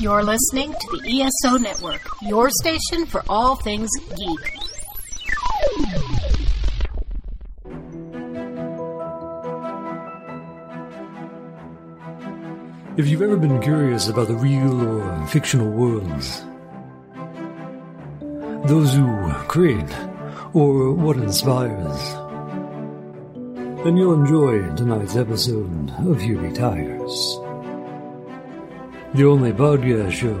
You're listening to the ESO Network, your station for all things geek. If you've ever been curious about the real or fictional worlds, those who create, or what inspires, then you'll enjoy tonight's episode of Be Tigers. The only podcast show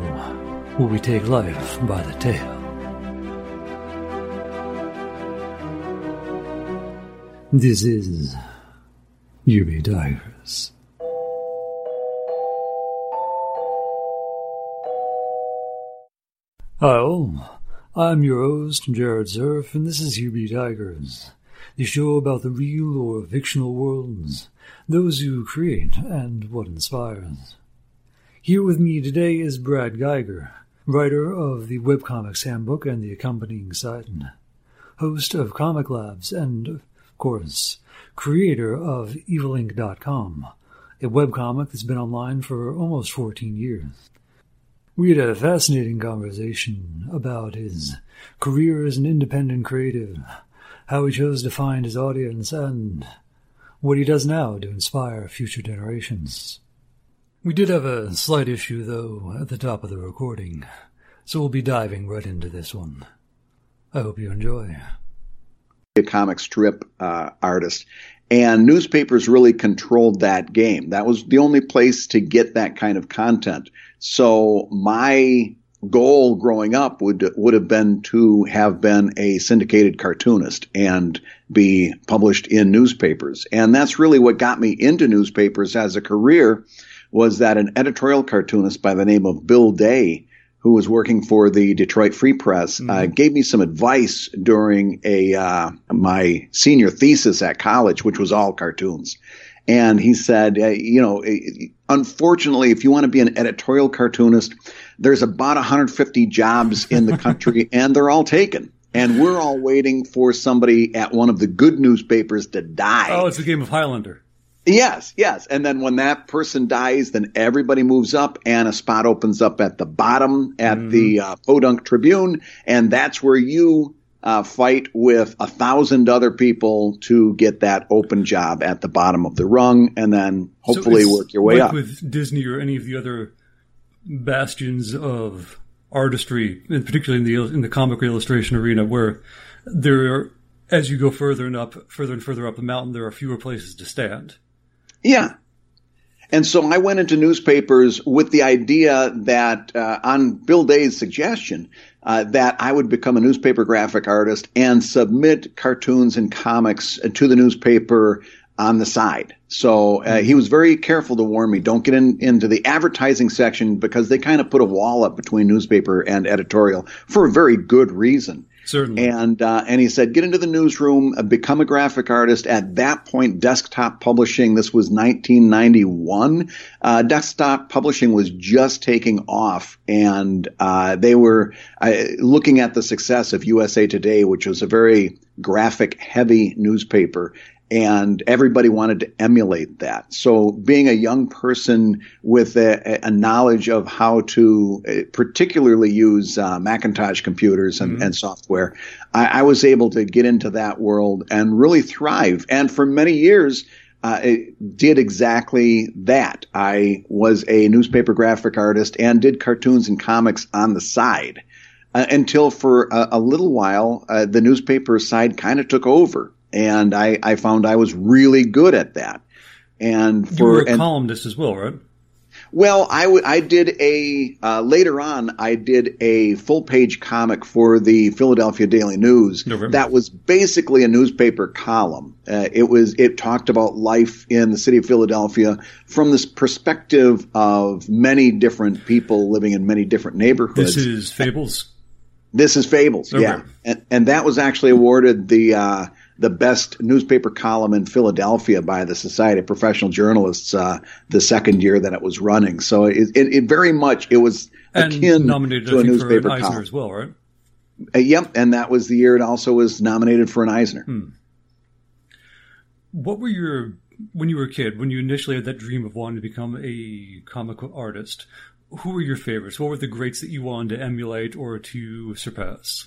where we take life by the tail. This is Be Tigers. Hello, I'm your host, Jared Surf, and this is Be Tigers, the show about the real or fictional worlds, those who create, and what inspires. Here with me today is Brad Guigar, writer of the Webcomics Handbook and the accompanying site, host of Comic Labs, and, of course, creator of EvilInc.com, a webcomic that's been online for almost 14 years. We had a fascinating conversation about his career as an independent creative, how he chose to find his audience, and what he does now to inspire future generations. We did have a slight issue, though, at the top of the recording, so we'll be diving right into this one. I hope you enjoy. A comic strip uh, artist, and newspapers really controlled that game. That was the only place to get that kind of content. So my goal growing up would would have been to have been a syndicated cartoonist and be published in newspapers. And that's really what got me into newspapers as a career was that an editorial cartoonist by the name of Bill Day who was working for the Detroit Free Press, uh, mm-hmm. uh, gave me some advice during a uh, my senior thesis at college, which was all cartoons. And he said, uh, you know, unfortunately, if you want to be an editorial cartoonist, there's about 150 jobs in the country, and they're all taken. And we're all waiting for somebody at one of the good newspapers to die. Oh, it's a game of Highlander. Yes, yes. And then when that person dies, then everybody moves up and a spot opens up at the bottom at mm. the uh, Podunk Tribune. And that's where you uh, fight with a thousand other people to get that open job at the bottom of the rung and then hopefully so work your way like up. With Disney or any of the other bastions of artistry, and particularly in the in the comic illustration arena, where there are, as you go further and up, further and further up the mountain, there are fewer places to stand. Yeah. And so I went into newspapers with the idea that, uh, on Bill Day's suggestion, uh, that I would become a newspaper graphic artist and submit cartoons and comics to the newspaper on the side. So uh, he was very careful to warn me, don't get in, into the advertising section because they kind of put a wall up between newspaper and editorial for a very good reason. Certainly. And uh, and he said, get into the newsroom, uh, become a graphic artist. At that point, desktop publishing. This was 1991. Uh, desktop publishing was just taking off, and uh, they were uh, looking at the success of USA Today, which was a very graphic heavy newspaper and everybody wanted to emulate that. So being a young person with a, a knowledge of how to uh, particularly use uh, Macintosh computers and, mm-hmm. and software, I, I, was able to get into that world and really thrive. And for many years, uh, did exactly that. I was a newspaper graphic artist and did cartoons and comics on the side. Uh, until for a, a little while, uh, the newspaper side kind of took over and I, I found I was really good at that. And for you were a and, columnist as well, right? Well, I, w- I did a uh, later on. I did a full page comic for the Philadelphia Daily News. November. That was basically a newspaper column. Uh, it was it talked about life in the city of Philadelphia from this perspective of many different people living in many different neighborhoods. This is Phables. This is Phables, okay. yeah, and and that was actually awarded the. Uh, the best newspaper column in Philadelphia by the Society of Professional Journalists uh, the second year that it was running. So it, it, it very much it was and akin nominated, to a newspaper for an column as well, right? Uh, yep, and that was the year it also was nominated for an Eisner. Hmm. What were your when you were a kid when you initially had that dream of wanting to become a comic artist? who were your favorites? What were the greats that you wanted to emulate or to surpass?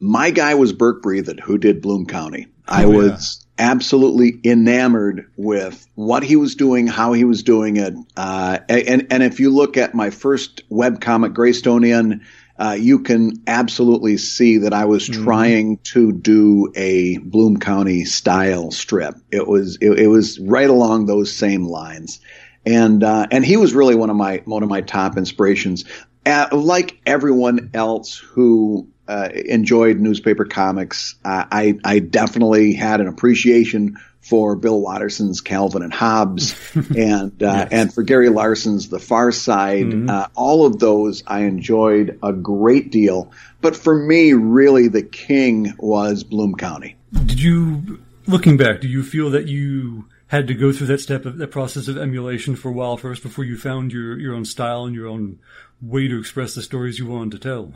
My guy was Berke Breathed, who did Bloom County. Oh, I was yeah. absolutely enamored with what he was doing, how he was doing it. Uh, and, and if you look at my first webcomic, Greystone Inn, uh, you can absolutely see that I was mm-hmm. trying to do a Bloom County style strip. It was it, it was right along those same lines, and uh, and he was really one of my one of my top inspirations. Uh, like everyone else who uh, enjoyed newspaper comics, I I definitely had an appreciation for Bill Watterson's Calvin and Hobbes, and uh, yes. and for Gary Larson's The Far Side. Mm-hmm. Uh, all of those I enjoyed a great deal. But for me, really, the king was Bloom County. Did you, looking back, do you feel that you had to go through that step of that process of emulation for a while first before you found your your own style and your own way to express the stories you wanted to tell?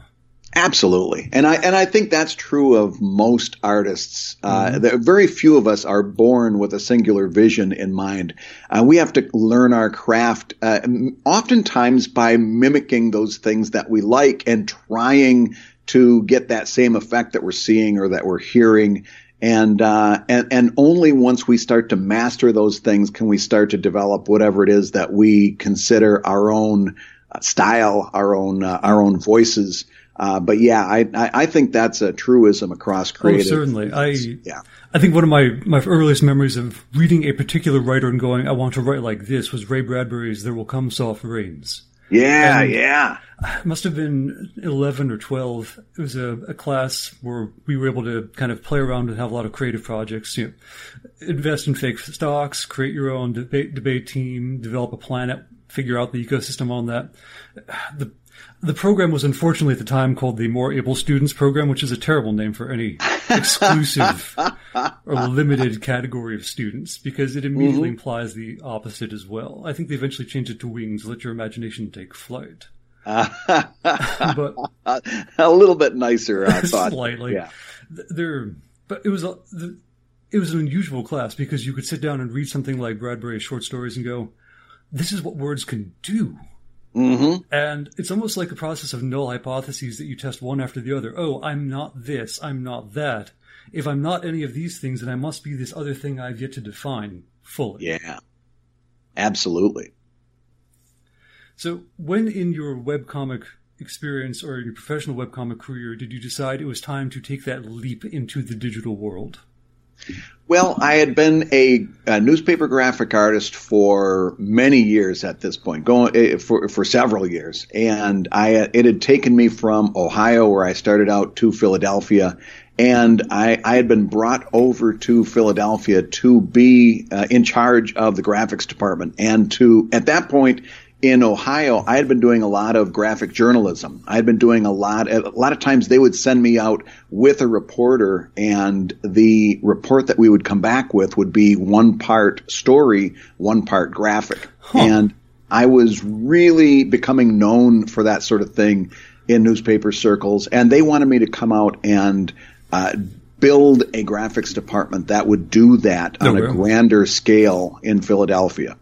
Absolutely, and I and I think that's true of most artists. Uh, mm-hmm. very few of us are born with a singular vision in mind. Uh, we have to learn our craft, uh, oftentimes by mimicking those things that we like and trying to get that same effect that we're seeing or that we're hearing. And, uh, and and only once we start to master those things can we start to develop whatever it is that we consider our own uh, style, our own uh, our own voices. Uh, but yeah, I, I think that's a truism across creative. Oh, certainly. I yeah. I think one of my my earliest memories of reading a particular writer and going, I want to write like this, was Ray Bradbury's "There Will Come Soft Rains." Yeah, and yeah. Must have been eleven or twelve. It was a, a, class where we were able to kind of play around and have a lot of creative projects. You know, invest in fake stocks, create your own debate debate team, develop a planet, figure out the ecosystem on that. The the program was unfortunately at the time called the More Able Students Program, which is a terrible name for any exclusive or limited category of students because it immediately mm-hmm. implies the opposite as well. I think they eventually changed it to Wings, let your imagination take flight. but a little bit nicer, I thought. Slightly. Yeah. There, but it was a, it was an unusual class because you could sit down and read something like Bradbury's short stories and go, "This is what words can do." Mm-hmm. And it's almost like a process of null hypotheses that you test one after the other. Oh, I'm not this. I'm not that. If I'm not any of these things, then I must be this other thing I've yet to define fully. Yeah. Absolutely. So, when in your webcomic experience or your professional webcomic career did you decide it was time to take that leap into the digital world? Well, I had been a, a, newspaper graphic artist for many years at this point, going eh, for for several years, and I it had taken me from Ohio, where I started out, to Philadelphia, and I, I had been brought over to Philadelphia to be uh, in charge of the graphics department, and to at that point in Ohio, I had been doing a lot of graphic journalism. I had been doing a lot. A lot of times, they would send me out with a reporter, and the report that we would come back with would be one part story, one part graphic, huh. and I was really becoming known for that sort of thing in newspaper circles, and they wanted me to come out and. Uh, build a graphics department that would do that on a grander scale in Philadelphia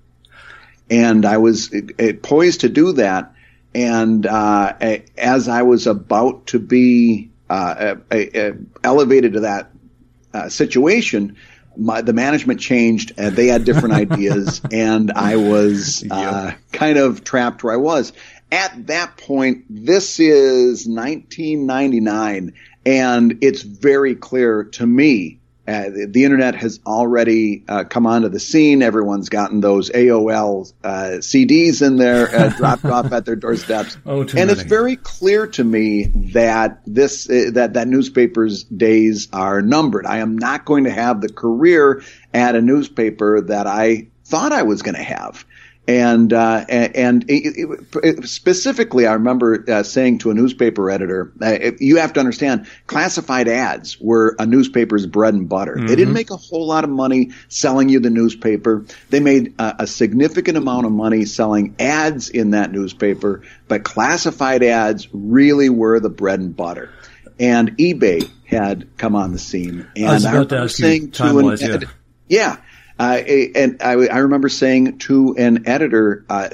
and I was poised to do that. And uh, as I was about to be uh, elevated to that uh, situation, my, the management changed and they had different ideas, and I was uh, kind of trapped where I was. At that point, this is 1999, and it's very clear to me uh, the, the, internet has already uh, come onto the scene. Everyone's gotten those AOL uh, CDs in there, uh, dropped off at their doorsteps. Oh, and many. it's very clear to me that this uh, that that newspapers' days are numbered. I am not going to have the career at a newspaper that I thought I was going to have. And uh, and it, it, specifically, I remember uh, saying to a newspaper editor, uh, "You have to understand, classified ads were a newspaper's bread and butter. Mm-hmm. They didn't mm-hmm. make a whole lot of money selling you the newspaper. They made a, a significant amount of money selling ads in that newspaper, but classified ads really were the bread and butter." And eBay had come on the scene, and I was about I to ask saying you, to an, yeah. yeah and I, I, remember saying to an editor, uh,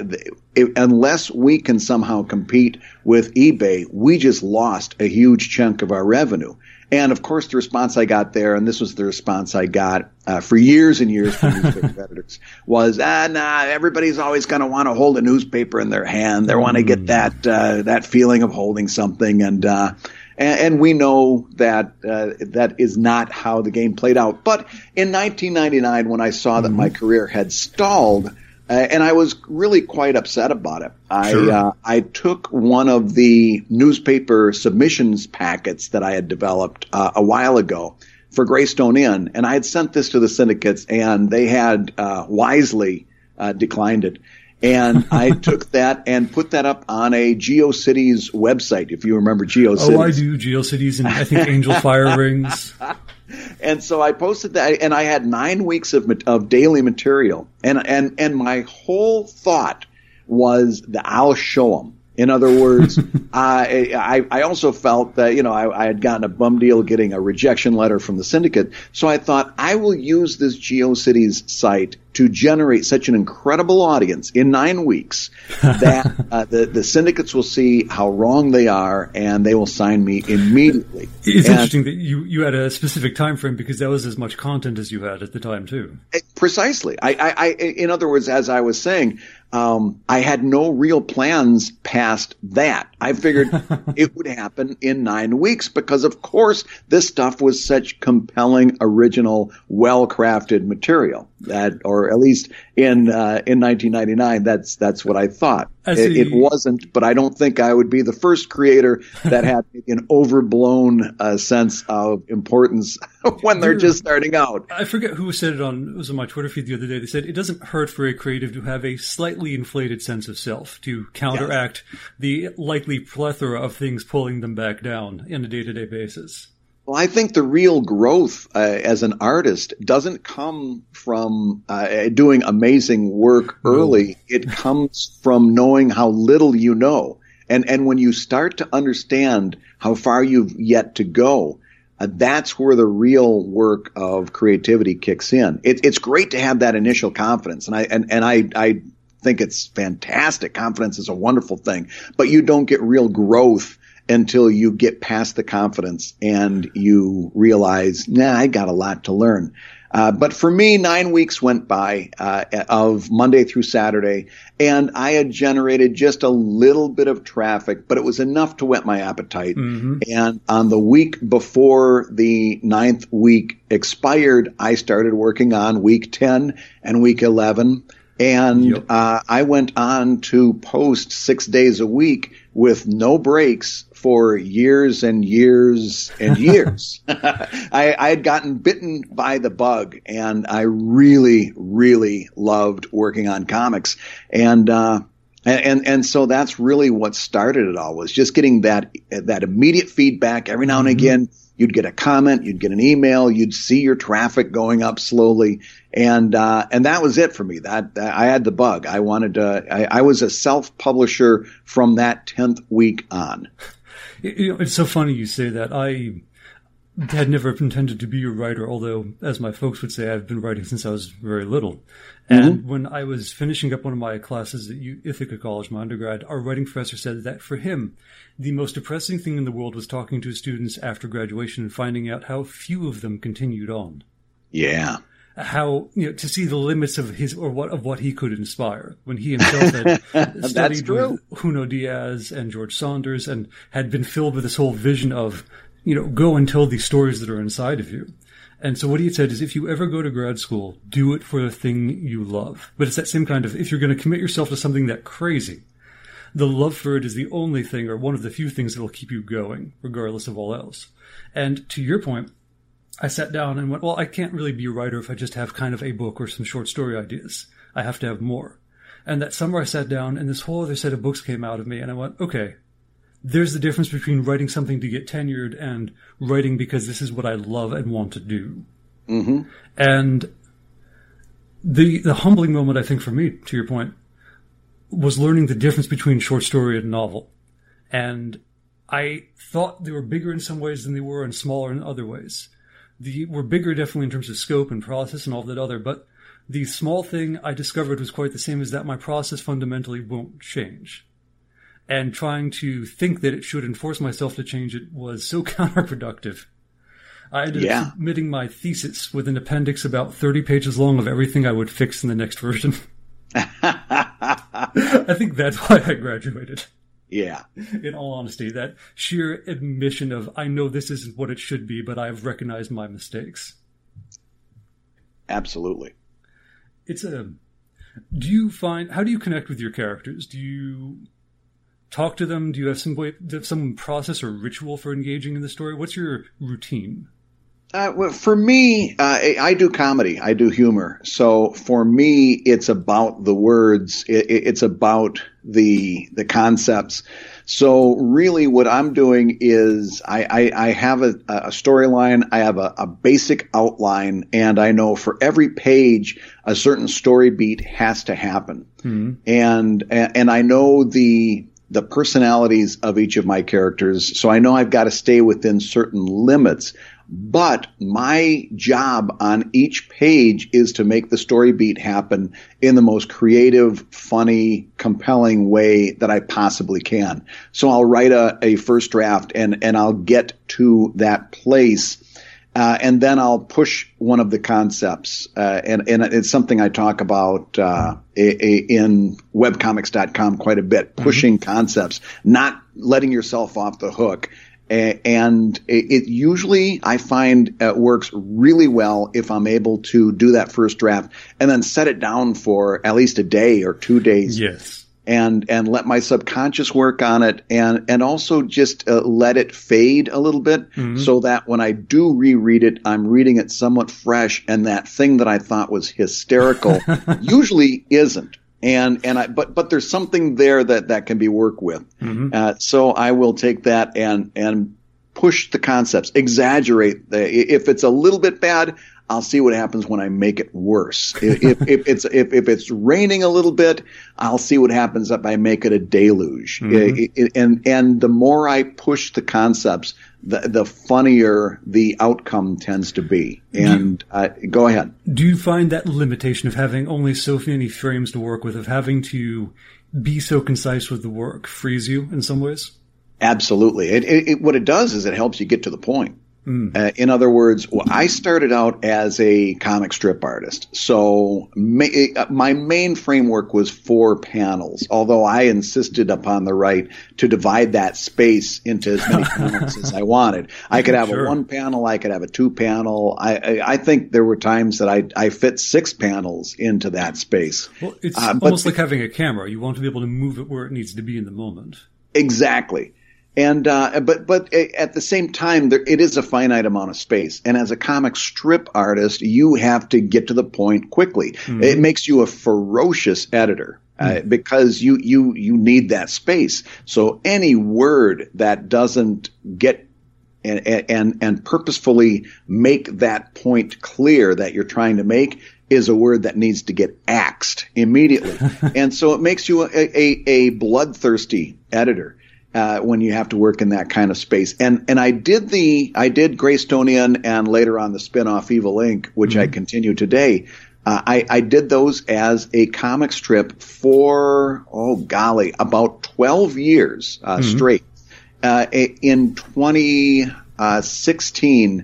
it, unless we can somehow compete with eBay, we just lost a huge chunk of our revenue. And of course, the response I got there, and this was the response I got uh, for years and years from newspaper editors, was, ah, nah, everybody's always going to want to hold a newspaper in their hand. They want to get mm. that uh, that feeling of holding something, and uh, and, and, we know that uh, that is not how the game played out. But in 1999, when I saw that mm-hmm. my career had stalled. Uh, and I was really quite upset about it. I sure. uh, I took one of the newspaper submissions packets that I had developed uh, a while ago for Greystone Inn, and I had sent this to the syndicates, and they had uh, wisely uh, declined it. And I took that and put that up on a GeoCities website, if you remember GeoCities. Oh, I do GeoCities, and I think Angelfire Rings. and so I posted that, and I had nine weeks of of daily material, and and and my whole thought was that I'll show them. In other words, I, I, I also felt that you know I, I had gotten a bum deal getting a rejection letter from the syndicate, so I thought I will use this GeoCities site to generate such an incredible audience in nine weeks that uh, the the syndicates will see how wrong they are and they will sign me immediately. It's and interesting that you you had a specific time frame because that was as much content as you had at the time too. Eh, precisely. I, I, I in other words, as I was saying, um, I had no real plans past that. I figured it would happen in nine weeks because, of course, this stuff was such compelling, original, well-crafted material that, or at least in uh, in 1999, that's that's what I thought. It, it, wasn't, but I don't think I would be the first creator that had an overblown uh, sense of importance when they're just starting out. I forget who said it on it was on my Twitter feed the other day. They said it doesn't hurt for a creative to have a slightly inflated sense of self to counteract yes. the likely plethora of things pulling them back down in a day to day basis. Well, I think the real growth uh, as an artist doesn't come from uh, doing amazing work early. It comes from knowing how little you know. And, and when you start to understand how far you've yet to go, uh, that's where the real work of creativity kicks in. It, it's great to have that initial confidence. And I, and, and I, I think it's fantastic. Confidence is a wonderful thing, but you don't get real growth until you get past the confidence and you realize, nah, I got a lot to learn. Uh, but for me, nine weeks went by uh, of Monday through Saturday, and I had generated just a little bit of traffic, but it was enough to whet my appetite. Mm-hmm. And on the week before the ninth week expired, I started working on week 10 and week 11. And yep. uh, I went on to post six days a week with no breaks for years and years and years. I, I, had gotten bitten by the bug, and I really, really loved working on comics. And uh, and and so that's really what started it all was just getting that that immediate feedback every now and mm-hmm. again you'd get a comment, you'd get an email, you'd see your traffic going up slowly, and uh, and that was it for me. That, that I had the bug. I wanted to. I, I was a self publisher from that tenth week on. You know, it's so funny you say that. I had never intended to be a writer, although, as my folks would say, I've been writing since I was very little. And mm-hmm. when I was finishing up one of my classes at Ithaca College, my undergrad, our writing professor said that for him, the most depressing thing in the world was talking to students after graduation and finding out how few of them continued on. Yeah. How you know to see the limits of his or what of what he could inspire when he himself had studied with Junot Diaz and George Saunders and had been filled with this whole vision of you know, go and tell these stories that are inside of you. And so what he had said is if you ever go to grad school, do it for the thing you love. But it's that same kind of, if you're going to commit yourself to something that crazy, the love for it is the only thing or one of the few things that will keep you going, regardless of all else. And to your point, I sat down and went, well, I can't really be a writer if I just have kind of a book or some short story ideas. I have to have more. And that summer I sat down and this whole other set of books came out of me and I went, okay, there's the difference between writing something to get tenured and writing because this is what I love and want to do. Mm-hmm. And the the humbling moment, I think, for me, to your point, was learning the difference between short story and novel. And I thought they were bigger in some ways than they were and smaller in other ways. The were bigger definitely in terms of scope and process and all that other, but the small thing I discovered was quite the same as that my process fundamentally won't change. And trying to think that it should and force myself to change it was so counterproductive. I ended yeah. up submitting my thesis with an appendix about 30 pages long of everything I would fix in the next version. I think that's why I graduated. Yeah. In all honesty, that sheer admission of, I know this isn't what it should be, but I've recognized my mistakes. Absolutely. It's a. Do you find. How do you connect with your characters? Do you talk to them? Do you have some way, some process or ritual for engaging in the story? What's your routine? Uh, well, for me, uh, I do comedy. I do humor. So for me, it's about the words. It, it's about the the concepts. So really, what I'm doing is I, I, I have a, a storyline. I have a, a, basic outline, and I know for every page a certain story beat has to happen. Mm-hmm. And and I know the the personalities of each of my characters. So I know I've got to stay within certain limits. But my job on each page is to make the story beat happen in the most creative, funny, compelling way that I possibly can. So I'll write a, a first draft and, and I'll get to that place. Uh, and then I'll push one of the concepts, uh, and, and it's something I talk about uh, a, a, in webcomics.com quite a bit. Mm-hmm. Pushing mm-hmm. concepts, not letting yourself off the hook, and it usually I find it works really well if I'm able to do that first draft and then set it down for at least a day or two days. Yes. And and let my subconscious work on it, and and also just uh, let it fade a little bit, mm-hmm. so that when I do reread it, I'm reading it somewhat fresh, and that thing that I thought was hysterical usually isn't and and I but but there's something there that that can be worked with. Mm-hmm. Uh, so I will take that and and push the concepts, exaggerate. The, if it's a little bit bad, I'll see what happens when I make it worse. if, if, it's if, if it's raining a little bit, I'll see what happens if I make it a deluge. Mm-hmm. It, it, and and the more I push the concepts, the the funnier the outcome tends to be. And uh, go ahead. Do you find that limitation of having only so many frames to work with, of having to be so concise with the work, frees you in some ways? Absolutely. It, it, what it does is it helps you get to the point. Mm. Uh, in other words, well, I started out as a comic strip artist. So ma- uh, my main framework was four panels, although I insisted upon the right to divide that space into as many panels as I wanted. I could have sure. a one panel, I could have a two panel. I, I, I, think there were times that I, I fit six panels into that space. Well, it's uh, almost like having a camera. You want to be able to move it where it needs to be in the moment. Exactly. And uh, but but at the same time, there, it is a finite amount of space. And as a comic strip artist, you have to get to the point quickly. Mm-hmm. It makes you a ferocious editor. Uh, because you you you need that space. So any word that doesn't get and, and and purposefully make that point clear that you're trying to make is a word that needs to get axed immediately. and so it makes you a, a, a bloodthirsty editor uh, when you have to work in that kind of space. And and I did the I did Greystone Inn and later on the spinoff Evil Inc., which mm-hmm. I continue today. Uh, I, I did those as a comic strip for oh golly about twelve years uh, mm-hmm. straight. Uh, in 2016, uh,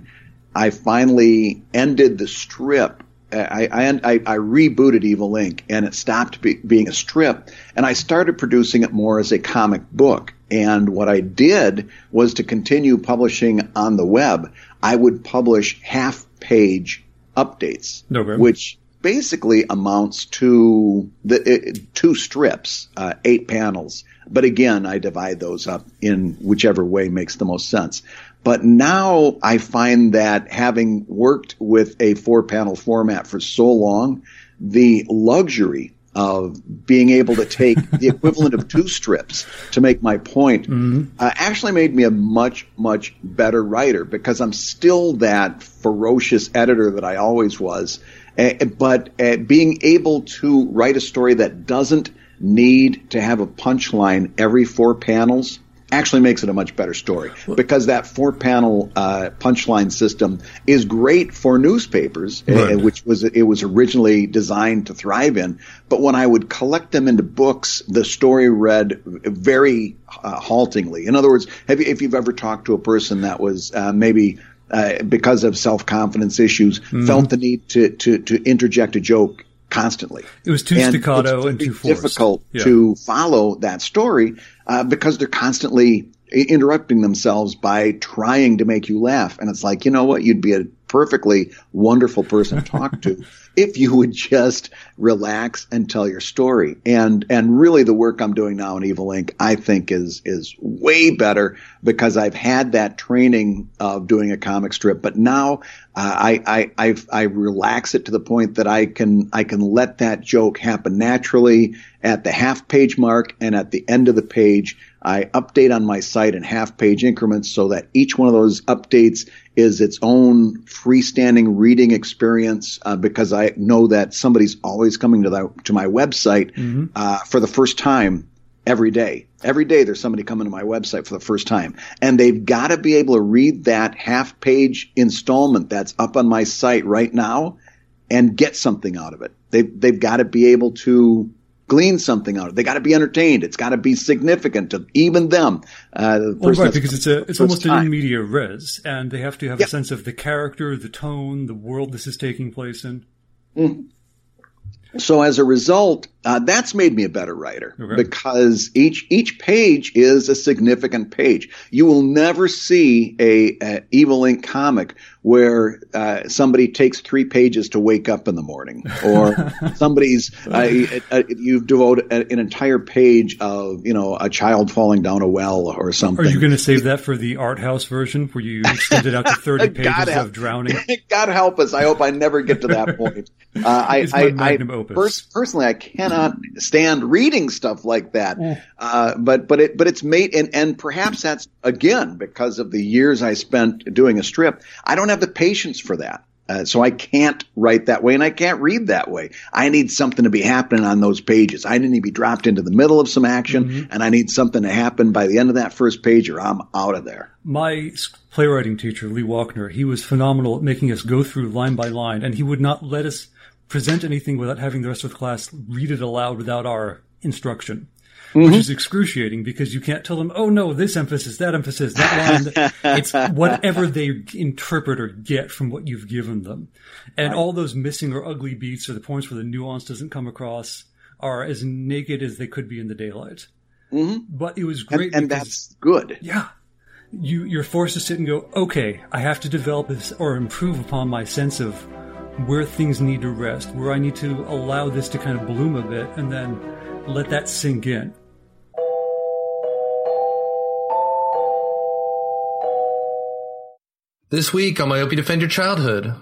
I finally ended the strip I, I, I, rebooted Evil Inc. and it stopped be, being a strip and I started producing it more as a comic book. And what I did was to continue publishing on the web. I would publish half page updates, okay. which basically amounts to the two strips, uh, eight panels. But again, I divide those up in whichever way makes the most sense. But now I find that having worked with a four panel format for so long, the luxury of being able to take the equivalent of two strips to make my point mm-hmm. uh, actually made me a much much better writer because I'm still that ferocious editor that I always was uh, but uh, being able to write a story that doesn't need to have a punchline every four panels actually makes it a much better story because that four panel uh, punchline system is great for newspapers, uh, right. uh, which was it was originally designed to thrive in. But when I would collect them into books, the story read very uh, haltingly. In other words, you, if you've ever talked to a person that was uh, maybe uh, because of self confidence issues, mm-hmm. felt the need to, to to interject a joke constantly. It was too and staccato and too forced. difficult yeah. to follow that story uh, because they're constantly interrupting themselves by trying to make you laugh. And it's like, you know what? You'd be a perfectly wonderful person to talk to if you would just relax and tell your story. And and really the work I'm doing now in Evil Inc. I think is is way better because I've had that training of doing a comic strip, but now uh, I I I've, I relax it to the point that I can I can let that joke happen naturally at the half page mark and at the end of the page. I update on my site in half page increments so that each one of those updates is its own freestanding reading experience uh, because I know that somebody's always coming to the, to my website mm-hmm. uh, for the first time every day. Every day there's somebody coming to my website for the first time. And they've got to be able to read that half page installment that's up on my site right now and get something out of it. They've, they've got to be able to glean something out of it. They got to be entertained. It's got to be significant to even them. Uh, the well, right, because it's a it's almost time. an in media res, and they have to have a sense of the character, the tone, the world this is taking place in. Mm-hmm. So as a result, uh, that's made me a better writer okay. because each each page is a significant page. You will never see a, a Evil Inc comic where uh, somebody takes three pages to wake up in the morning, or somebody's uh, you've devoted an entire page of you know a child falling down a well or something. Are you going to save that for the art house version where you extend it out to thirty pages of drowning? God help us! I hope I never get to that point. Uh, I, I, I pers- personally I cannot stand reading stuff like that. Uh, but but it but it's made and and perhaps that's again because of the years I spent doing a strip. I don't have the patience for that. Uh, so I can't write that way and I can't read that way. I need something to be happening on those pages. I need to be dropped into the middle of some action mm-hmm. and I need something to happen by the end of that first page or I'm out of there. My playwriting teacher, Lee Walkner, he was phenomenal at making us go through line by line and he would not let us present anything without having the rest of the class read it aloud without our instruction. Mm-hmm. Which is excruciating because you can't tell them, oh no, this emphasis, that emphasis, that line. it's whatever they interpret or get from what you've given them. And all those missing or ugly beats or the points where the nuance doesn't come across are as naked as they could be in the daylight. Mm-hmm. But it was great. And, and because, that's good. Yeah. You, you're forced to sit and go, okay, I have to develop this or improve upon my sense of where things need to rest, where I need to allow this to kind of bloom a bit and then let that sink in. This week on Myopia Defend Your Childhood.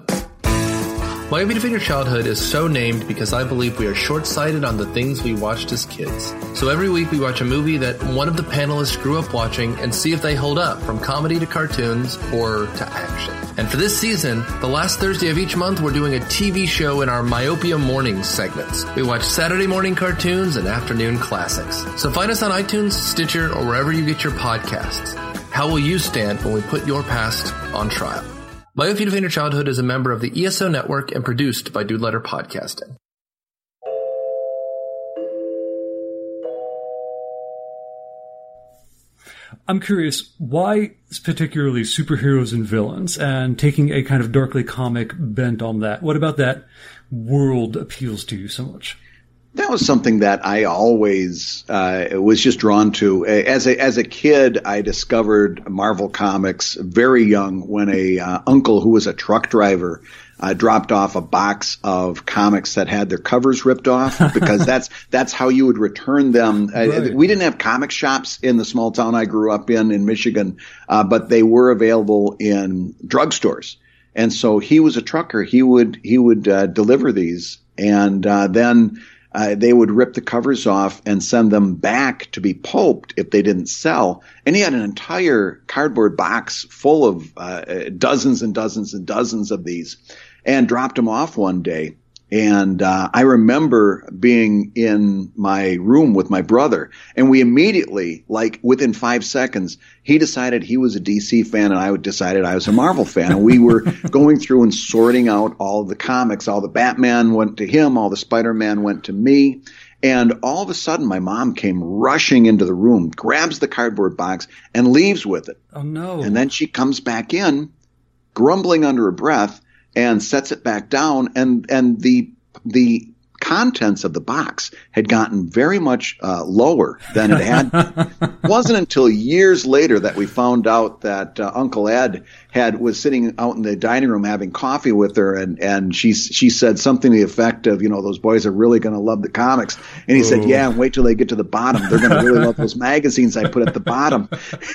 Myopia Defend Your Childhood is so named because I believe we are short sighted on the things we watched as kids. So every week we watch a movie that one of the panelists grew up watching and see if they hold up from comedy to cartoons or to action. And for this season, the last Thursday of each month, we're doing a TV show in our Myopia Mornings segments. We watch Saturday morning cartoons and afternoon classics. So find us on iTunes, Stitcher, or wherever you get your podcasts. How will you stand when we put your past on trial? Myopia Defend Your Childhood is a member of the ESO network and produced by Dude Letter Podcasting. I'm curious, why particularly superheroes and villains and taking a kind of darkly comic bent on that? What about that world appeals to you so much? That was something that I always uh, was just drawn to. As a as a kid, I discovered Marvel comics very young when a uh, uncle who was a truck driver uh, dropped off a box of comics that had their covers ripped off because that's that's how you would return them. Uh, right. we didn't have comic shops in the small town I grew up in in Michigan, uh, but they were available in drugstores. And so he was a trucker. He would he would uh, deliver these, and uh, then uh, they would rip the covers off and send them back to be pulped if they didn't sell. And he had an entire cardboard box full of uh, dozens and dozens and dozens of these and dropped him off one day. And uh, I remember being in my room with my brother, and we immediately, like within five seconds, he decided he was a DC fan, and I decided I was a Marvel fan. And we were going through and sorting out all the comics. All the Batman went to him, all the Spider Man went to me. And all of a sudden, my mom came rushing into the room, grabs the cardboard box, and leaves with it. Oh, no. And then she comes back in, grumbling under her breath and sets it back down and and the the contents of the box had gotten very much uh, lower than it had. it wasn't until years later that we found out that uh, Uncle Ed had was sitting out in the dining room having coffee with her, and and she she said something to the effect of, you know, those boys are really going to love the comics, and he Ooh. said, yeah, wait till they get to the bottom, they're going to really love those magazines I put at the bottom.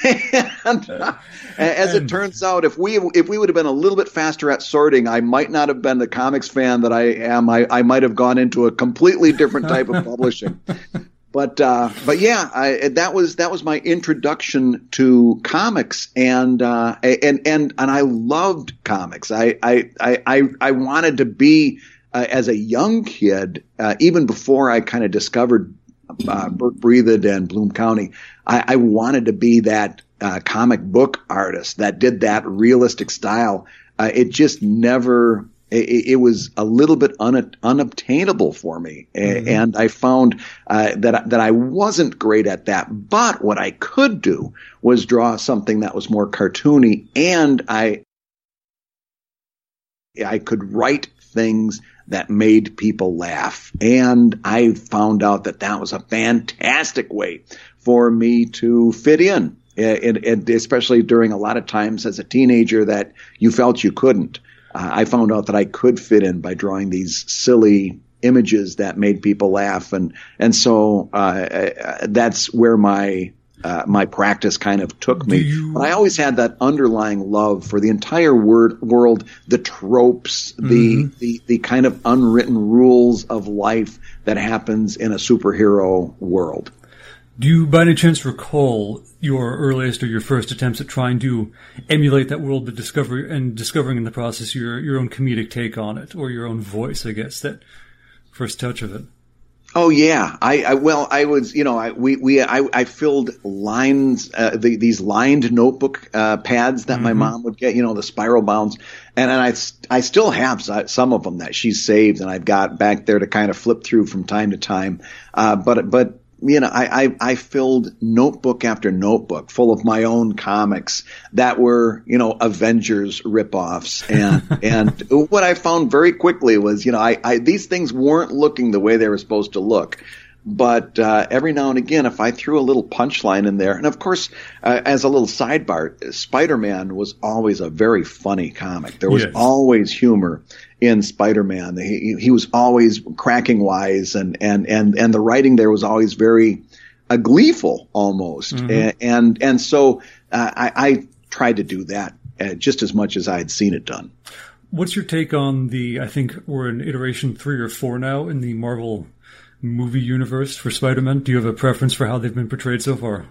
and uh, as it turns out, if we if we would have been a little bit faster at sorting, I might not have been the comics fan that I am. I, I might have gone into a completely different type of publishing. But uh, but yeah, I, that was that was my introduction to comics, and uh, and and and I loved comics. I I I I wanted to be uh, as a young kid, uh, even before I kind of discovered uh, Burt Breathed and Bloom County. I, I wanted to be that uh, comic book artist that did that realistic style. it just never it, it, was a little bit un, unobtainable for me, mm-hmm. and I found uh, that that I wasn't great at that. But what I could do was draw something that was more cartoony, and I I could write things that made people laugh, and I found out that that was a fantastic way for me to fit in. And, and especially during a lot of times as a teenager that you felt you couldn't uh, I found out that I could fit in by drawing these silly images that made people laugh, and and so uh, uh, that's where my uh, my practice kind of took me. You... But I always had that underlying love for the entire word, world, the tropes, mm-hmm. the, the the kind of unwritten rules of life that happens in a superhero world. Do you, by any chance, recall your earliest or your first attempts at trying to emulate that world, but discover and discovering in the process your your own comedic take on it, or your own voice? I guess that first touch of it. Oh yeah, I, I well, I was, you know, I we we I, I filled lines, uh, the, these lined notebook uh, pads that mm-hmm. my mom would get, you know, the spiral bounds, and, and I I still have some of them that she's saved, and I've got back there to kind of flip through from time to time. Uh, but but you know, I, I, I, filled notebook after notebook full of my own comics that were, you know, Avengers ripoffs. And, and what I found very quickly was, you know, I, I, these things weren't looking the way they were supposed to look. But uh, every now and again, if I threw a little punchline in there, and of course, uh, as a little sidebar, Spider-Man was always a very funny comic. There was yes. always humor in Spider-Man. He, he was always cracking wise, and and and and the writing there was always very uh, gleeful almost. Mm-hmm. And, and, and so uh, I, I tried to do that uh, just as much as I had seen it done. What's your take on the? I think we're in iteration three or four now in the Marvel movie universe for Spider-Man? Do you have a preference for how they've been portrayed so far?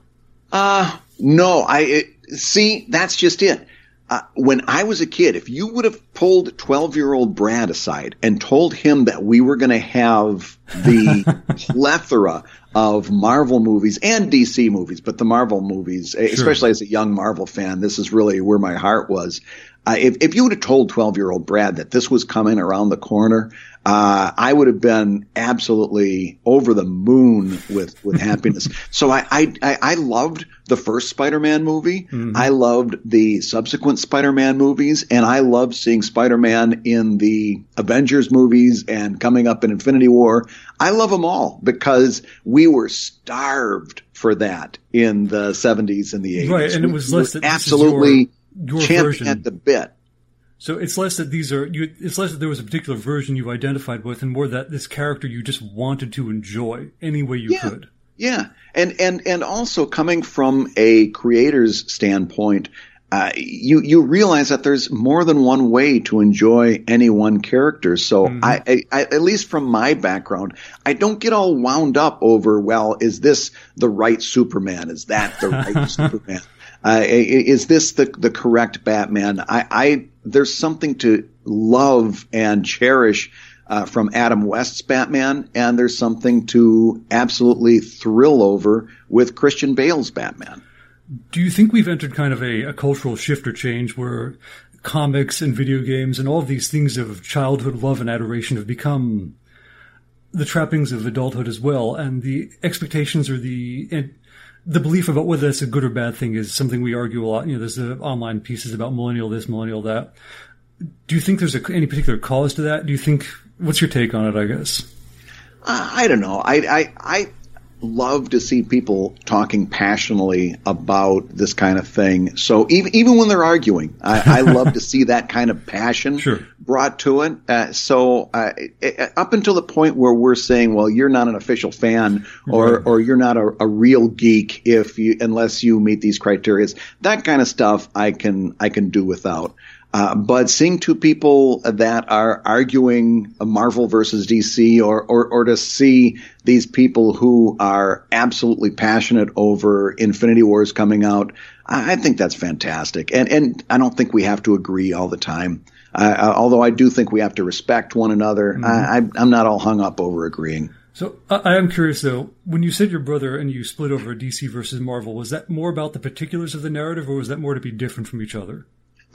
Uh, no. I it, see. That's just it. Uh, when I was a kid, if you would have pulled 12 year old Brad aside and told him that we were going to have the plethora of Marvel movies and DC movies, but the Marvel movies, sure. especially as a young Marvel fan, this is really where my heart was. Uh, if, if you would have told 12 year old Brad that this was coming around the corner, uh, I would have been absolutely over the moon with with happiness. so I, I I loved the first Spider-Man movie. Mm-hmm. I loved the subsequent Spider-Man movies, and I loved seeing Spider-Man in the Avengers movies and coming up in Infinity War. I love them all because we were starved for that in the 70s and the 80s. Right, and it was listed absolutely your, your version. at the bit. So it's less that these are you, it's less that there was a particular version you identified with, and more that this character you just wanted to enjoy any way you yeah. could. Yeah, and and and also coming from a creator's standpoint, uh, you you realize that there's more than one way to enjoy any one character. So mm-hmm. I, I, I, at least from my background, I don't get all wound up over well, is this the right Superman? Is that the right Superman? Uh, is this the the correct Batman? I, I there's something to love and cherish uh, from Adam West's Batman, and there's something to absolutely thrill over with Christian Bale's Batman. Do you think we've entered kind of a, a cultural shift or change where comics and video games and all of these things of childhood love and adoration have become the trappings of adulthood as well, and the expectations or the the belief about whether that's a good or bad thing is something we argue a lot. You know, there's the online pieces about millennial this, millennial that. Do you think there's a, any particular cause to that? Do you think what's your take on it? I guess. Uh, I don't know. I, I I love to see people talking passionately about this kind of thing. So even even when they're arguing, I, I love to see that kind of passion sure. brought to it. Uh, so uh, up until the point where we're saying, well, you're not an official fan, or or you're not a, a, real geek if you unless you meet these criteria. That kind of stuff I can I can do without. Uh, but seeing two people that are arguing Marvel versus DC, or, or, or to see these people who are absolutely passionate over Infinity Wars coming out, I, I think that's fantastic. And and I don't think we have to agree all the time. Uh, although I do think we have to respect one another. Mm-hmm. I, I'm not all hung up over agreeing. So I am curious though, when you said your brother and you split over DC versus Marvel, was that more about the particulars of the narrative, or was that more to be different from each other?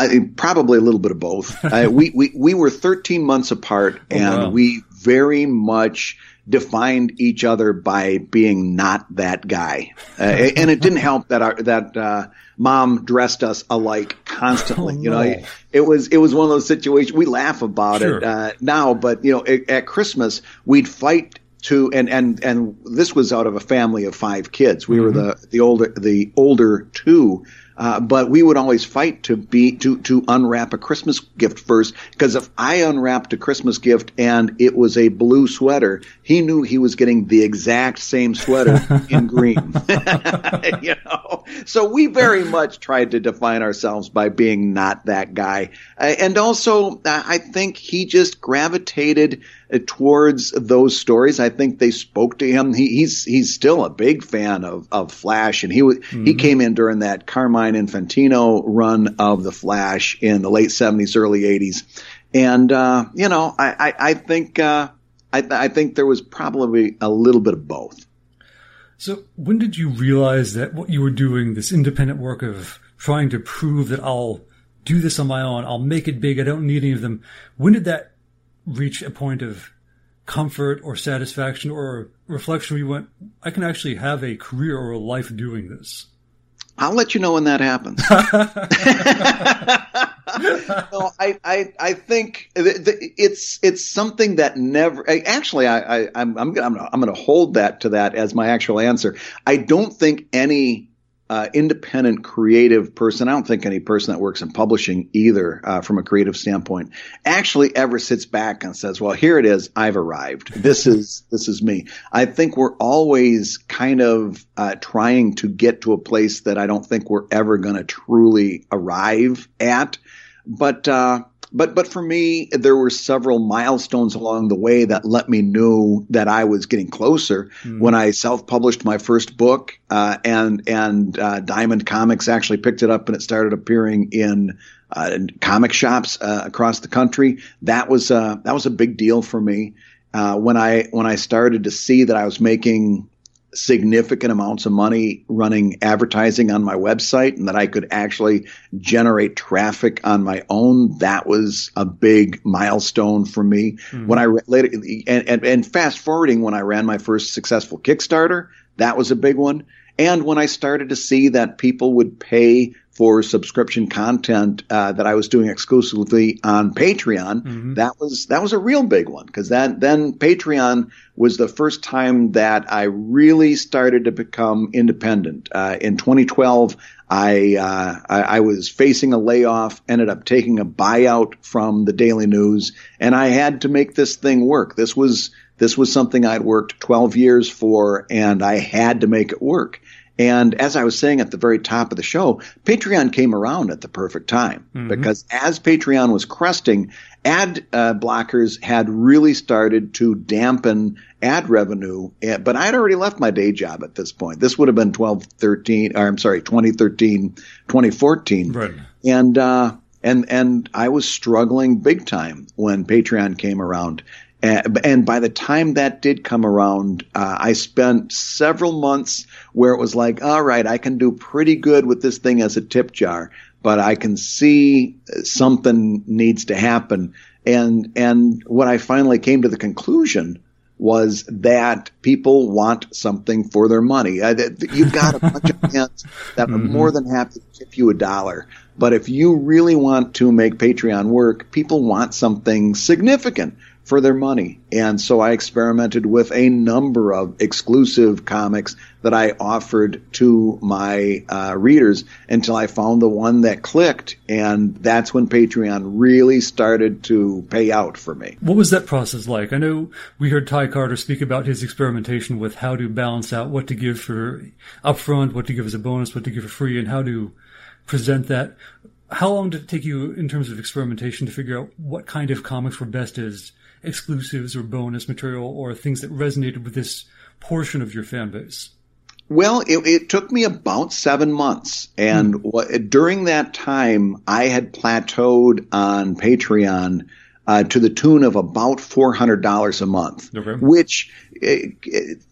I, probably a little bit of both. uh, we, we, we were 13 months apart oh, and wow. we very much defined each other by being not that guy. Uh, and it didn't help that our, that, uh, mom dressed us alike constantly. Oh, you know, no. it, it, was, it was one of those situations we laugh about sure. it, uh, now, but you know, it, at Christmas we'd fight to and and and this was out of a family of five kids. We mm-hmm. were the the older the older two uh, but we would always fight to be to to unwrap a Christmas gift first because if I unwrapped a Christmas gift and it was a blue sweater, he knew he was getting the exact same sweater in green. you know, so we very much tried to define ourselves by being not that guy, uh, and also uh, I think he just gravitated towards those stories. I think they spoke to him. He, he's he's still a big fan of, of Flash, and he mm-hmm. he came in during that Carmine Infantino run of the Flash in the late seventies, early eighties, and uh, you know I I, I think uh, I, I think there was probably a little bit of both. So when did you realize that what you were doing, this independent work of trying to prove that I'll do this on my own, I'll make it big, I don't need any of them. When did that reach a point of comfort or satisfaction or reflection where you went, I can actually have a career or a life doing this? I'll let you know when that happens. no, I, I, I think it's it's something that never. Actually, I, I I'm I'm gonna, I'm going to hold that to that as my actual answer. I don't think any uh, independent creative person, I don't think any person that works in publishing either, uh, from a creative standpoint, actually ever sits back and says, "Well, here it is. I've arrived. This is this is me." I think we're always kind of uh, trying to get to a place that I don't think we're ever going to truly arrive at. But uh, but but for me, there were several milestones along the way that let me know that I was getting closer. Mm. When I self-published my first book, uh, and and uh, Diamond Comics actually picked it up and it started appearing in uh, comic shops uh, across the country. That was uh, that was a big deal for me. Uh, when I when I started to see that I was making significant amounts of money running advertising on my website and that I could actually generate traffic on my own. That was a big milestone for me. Mm-hmm. When I later and, and, and fast forwarding when I ran my first successful Kickstarter, that was a big one. And when I started to see that people would pay for subscription content uh, that I was doing exclusively on Patreon, mm-hmm. that was that was a real big one because that then Patreon was the first time that I really started to become independent. Uh, in 2012, I, uh, I, I was facing a layoff, ended up taking a buyout from the Daily News, and I had to make this thing work. This was this was something I'd worked 12 years for, and I had to make it work. And as I was saying at the very top of the show, Patreon came around at the perfect time mm-hmm. because as Patreon was cresting, ad uh, blockers had really started to dampen ad revenue. Eh, but I had already left my day job at this point. This would have been 12, 13, or I'm sorry, 2013, 2014. Right. And, uh, and, and I was struggling big time when Patreon came around. And, and by the time that did come around, uh, I spent several months where it was like, all right, I can do pretty good with this thing as a tip jar, but I can see something needs to happen. And, and what I finally came to the conclusion was that people want something for their money. Uh, you've got a bunch of fans that are mm-hmm. more than happy to give you a dollar. But if you really want to make Patreon work, people want something significant for their money. And so I experimented with a number of exclusive comics that I offered to my uh, readers until I found the one that clicked. And that's when Patreon really started to pay out for me. What was that process like? I know we heard Ty Carter speak about his experimentation with how to balance out what to give for upfront, what to give as a bonus, what to give for free, and how to present that. How long did it take you in terms of experimentation to figure out what kind of comics were best as exclusives or bonus material or things that resonated with this portion of your fan base? Well, it, it took me about seven months. And hmm. during that time, I had plateaued on Patreon uh, to the tune of about $400 a month, okay. which it, it,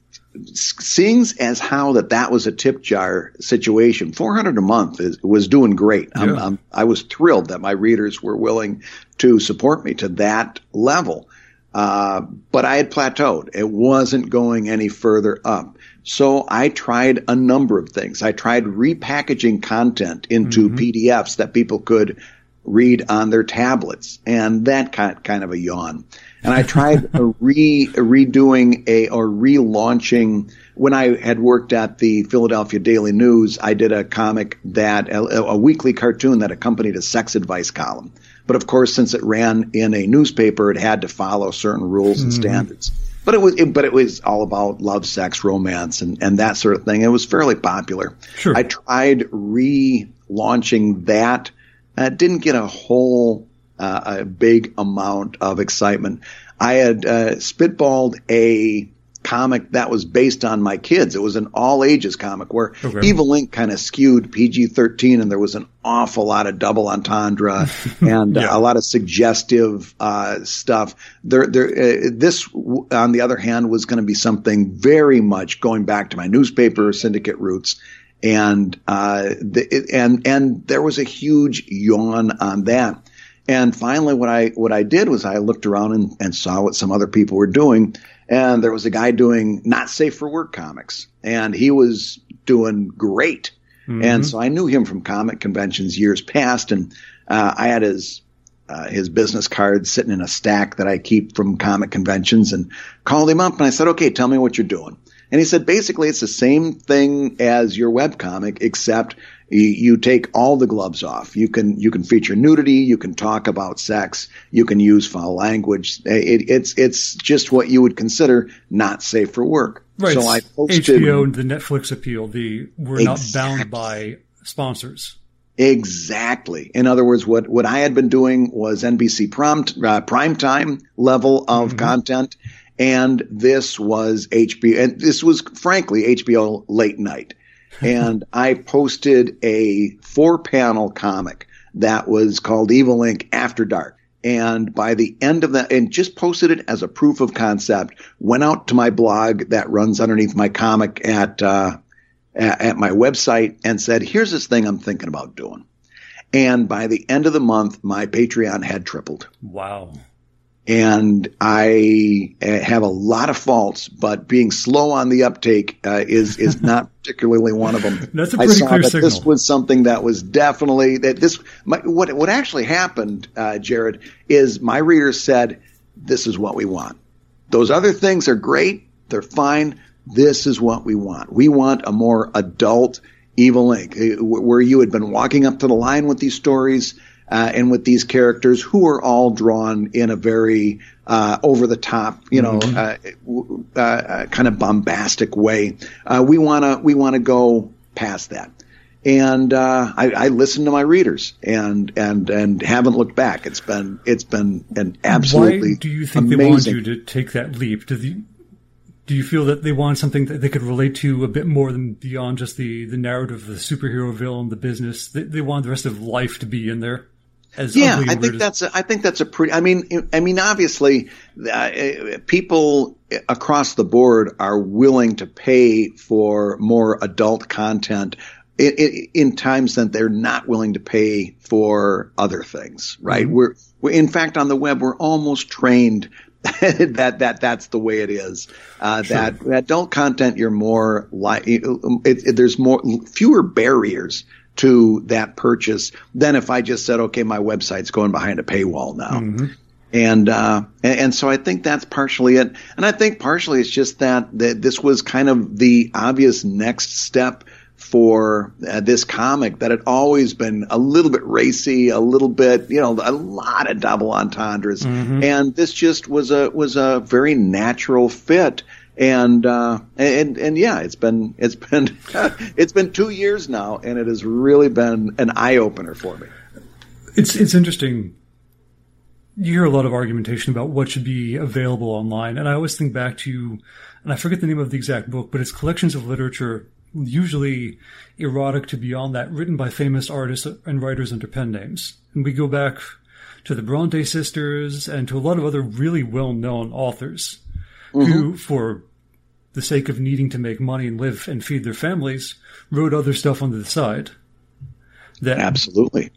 seeing as how that that was a tip jar situation, 400 a month is, was doing great. Yeah. I'm, I'm, i was thrilled that my readers were willing to support me to that level. Uh, but I had plateaued. It wasn't going any further up. So I tried a number of things. I tried repackaging content into mm-hmm. PDFs that people could read on their tablets, and that kind kind of a yawn. And I tried a re redoing a or relaunching. When I had worked at the Philadelphia Daily News, I did a comic that a, a weekly cartoon that accompanied a sex advice column. But of course, since it ran in a newspaper, it had to follow certain rules and mm-hmm. standards. But it was, it, but it was all about love, sex, romance, and, and that sort of thing. It was fairly popular. Sure. I tried relaunching that. Uh, didn't get a whole uh, a big amount of excitement. I had uh, spitballed a comic that was based on my kids. It was an all ages comic where okay. Evil Inc. kind of skewed PG 13 and there was an awful lot of double entendre and yeah. uh, a lot of suggestive uh, stuff. There, there, uh, this, on the other hand, was going to be something very much going back to my newspaper syndicate roots. And, uh, the, and, and there was a huge yawn on that. And finally, what I, what I did was I looked around and, and saw what some other people were doing and there was a guy doing not safe for work comics and he was doing great. Mm-hmm. And so I knew him from comic conventions years past and uh, I had his uh, his business card sitting in a stack that I keep from comic conventions and called him up and I said, "Okay, tell me what you're doing." And he said, basically, it's the same thing as your web comic, except you take all the gloves off. You can you can feature nudity. You can talk about sex. You can use foul language. It, it's it's just what you would consider not safe for work. Right. So I posted HBO the Netflix appeal. The we're exactly. not bound by sponsors. Exactly. In other words, what, what I had been doing was NBC prime, uh, prime time level of mm-hmm. content. And this was HBO, and this was frankly HBO late night and I posted a four panel comic that was called Evil Inc. After Dark. And by the end of that, and just posted it as a proof of concept, went out to my blog that runs underneath my comic at, uh, at, at my website and said, here's this thing I'm thinking about doing. And by the end of the month, my Patreon had tripled. Wow and I uh, have a lot of faults, but being slow on the uptake uh, is is not particularly one of them. That's a pretty I saw clear that signal. This was something that was definitely that this. My, what what actually happened, uh, Jared, is my readers said, "This is what we want. Those other things are great; they're fine. This is what we want. We want a more adult." Evil Inc., where you had been walking up to the line with these stories, uh, and with these characters who are all drawn in a very uh, over the top, you know, mm-hmm. uh, uh kind of bombastic way. Uh, we want to we want to go past that. And uh, I, I listen to my readers and and and haven't looked back. It's been it's been an absolutely. Why do you think amazing. they want you to take that leap? Do the do you feel that they want something that they could relate to a bit more than beyond just the, the narrative, of the superhero villain, the business? They, they want the rest of life to be in there. As yeah, I think as- that's a, I think that's a pretty. I mean, I mean, obviously, uh, people across the board are willing to pay for more adult content. In, in, in times that they're not willing to pay for other things, right? We're, we're, in fact, on the web, we're almost trained that that that's the way it is. Uh, That that adult content, you're more like it, it, there's more fewer barriers to that purchase than if I just said, okay, my website's going behind a paywall now. And, uh, and and so I think that's partially it, and I think partially it's just that that this was kind of the obvious next step for uh, this comic that had always been a little bit racy, a little bit, you know, a lot of double entendres, and this just was a was a very natural fit. And uh, and and yeah, it's been it's been it's been two years now, and it has really been an eye opener for me. It's it's interesting. You hear a lot of argumentation about what should be available online, and I always think back to, and I forget the name of the exact book, but it's collections of literature, usually erotic to beyond that, written by famous artists and writers under pen names. And we go back to the Bronte sisters and to a lot of other really well-known authors who, for the sake of needing to make money and live and feed their families, wrote other stuff on the side. That Absolutely.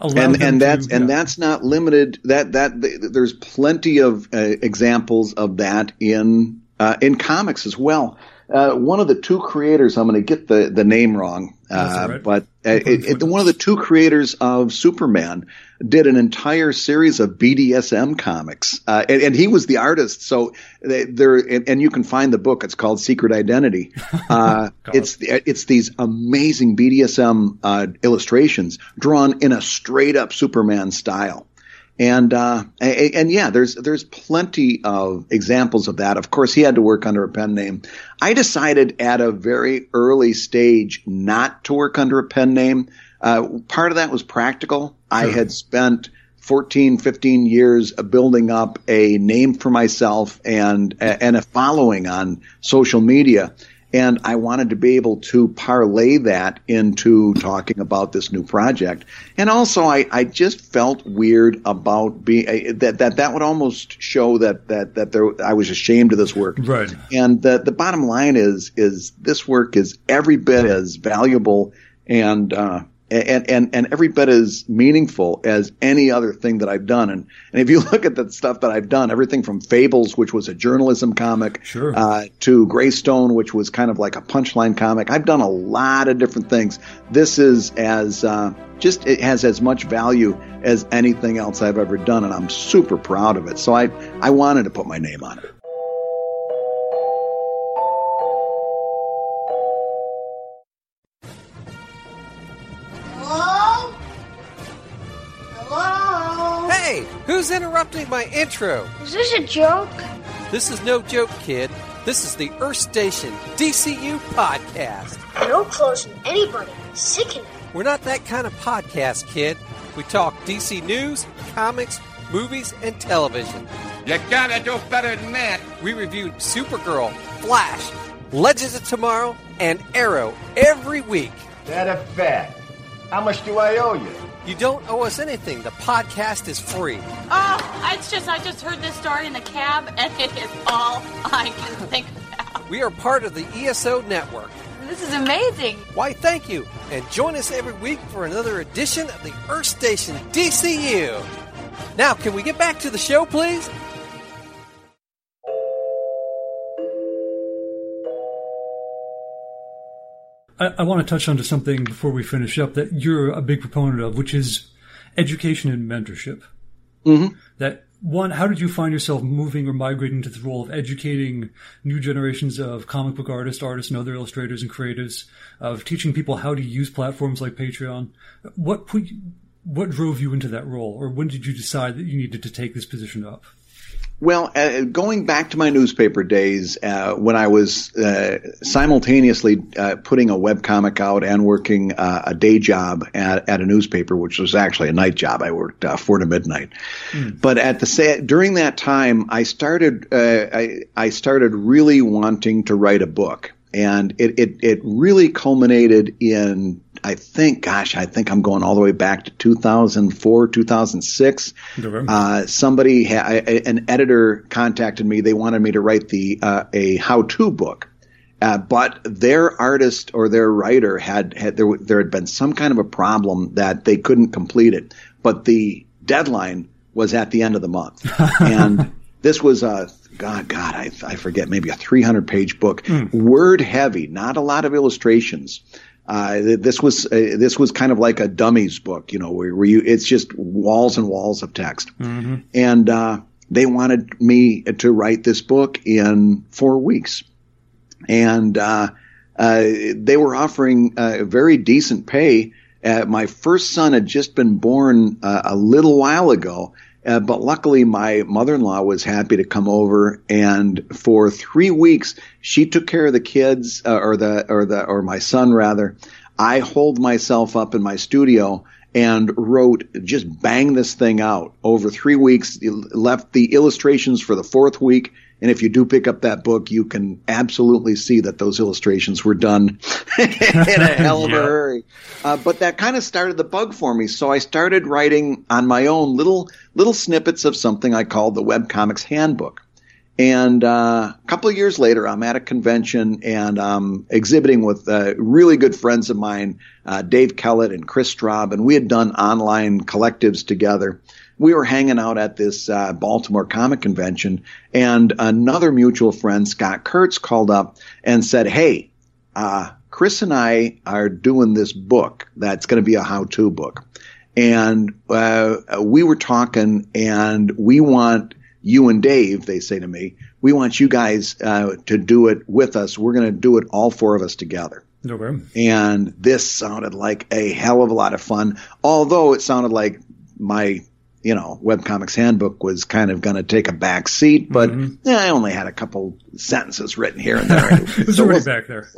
and and to- that's and yeah. that's not limited. That that there's plenty of uh, examples of that in uh, in comics as well. Uh, one of the two creators, I'm going to get the the name wrong, uh, right. but uh, I'll put it it, it, one of the two creators of Superman did an entire series of BDSM comics, uh, and, and he was the artist. So they, there, and, and you can find the book. It's called Secret Identity. Uh, it's it's these amazing BDSM uh, illustrations drawn in a straight up Superman style. And, uh, and yeah, there's there's plenty of examples of that. Of course, he had to work under a pen name. I decided at a very early stage not to work under a pen name. Uh, part of that was practical. I had spent 14, 15 years building up a name for myself and and a following on social media. And I wanted to be able to parlay that into talking about this new project. And also, I, I just felt weird about being that, that that would almost show that that that there I was ashamed of this work. Right. And the the bottom line is is this work is every bit as valuable and uh, and, and, and every bit as meaningful as any other thing that I've done. And, and if you look at the stuff that I've done, everything from Phables, which was a journalism comic, Sure. uh, to Greystone, which was kind of like a punchline comic, I've done a lot of different things. This is as, uh, just, it has as much value as anything else I've ever done. And I'm super proud of it. So I, I wanted to put my name on it. Who's interrupting my intro? Is this a joke? This is no joke, kid. This is the Earth Station DCU podcast. No closing anybody. Sickening. We're not that kind of podcast, kid. We talk DC news, comics, movies, and television. You gotta do better than that. We review Supergirl, Flash, Legends of Tomorrow, and Arrow every week. That a fact. How much do I owe you? You don't owe us anything. The podcast is free. Oh, it's just I just heard this story in the cab, and it is all I can think about. We are part of the ESO network. This is amazing. Why, thank you, and join us every week for another edition of the Earth Station DCU. Now, can we get back to the show, please? I, I want to touch on to something before we finish up that you're a big proponent of, which is education and mentorship. Mm-hmm. That one, how did you find yourself moving or migrating to the role of educating new generations of comic book artists, artists, and other illustrators and creatives, of teaching people how to use platforms like Patreon? What put, what drove you into that role, or when did you decide that you needed to take this position up? Well, uh, going back to my newspaper days, uh, when I was uh, simultaneously uh, putting a webcomic out and working uh, a day job at, at a newspaper, which was actually a night job. I worked uh, four to midnight. But at the sa- during that time, I started I, I started really wanting to write a book, and it it, it really culminated in I think, gosh, I think I'm going all the way back to 2004, 2006. Okay. Uh, somebody, ha- an editor contacted me. They wanted me to write the uh, a how-to book. Uh, but their artist or their writer had, had there, there had been some kind of a problem that they couldn't complete it. But the deadline was at the end of the month, and this was a God, God, I, I forget, maybe a 300 page book, word heavy, not a lot of illustrations. Uh, this was uh, this was kind of like a dummies book, you know, where, where you it's just walls and walls of text, and uh, they wanted me to write this book in four weeks. And uh, uh, they were offering uh, very decent pay. Uh, my first son had just been born uh, a little while ago, uh, but luckily my mother-in-law was happy to come over, and for three weeks she took care of the kids, uh, or the or the or my son rather. I holed myself up in my studio and wrote just bang this thing out over three weeks. Left the illustrations for the fourth week. And if you do pick up that book, you can absolutely see that those illustrations were done in a hell of a hurry. Uh, but that kind of started the bug for me. So I started writing on my own little little snippets of something I called the Webcomics Handbook. And uh, a couple of years later, I'm at a convention and I'm exhibiting with uh, really good friends of mine, uh, Dave Kellett and Chris Straub, and we had done online collectives together. We were hanging out at this uh, Baltimore Comic Convention, and another mutual friend, Scott Kurtz, called up and said, "Hey, uh, Chris and I are doing this book that's going to be a how-to book, and uh, we were talking, and we want." you and Dave, they say to me, we want you guys uh, to do it with us. We're going to do it all four of us together. Okay. And this sounded like a hell of a lot of fun, although it sounded like my, you know, webcomics handbook was kind of going to take a back seat, but yeah, I only had a couple sentences written here and there. It was So already back there.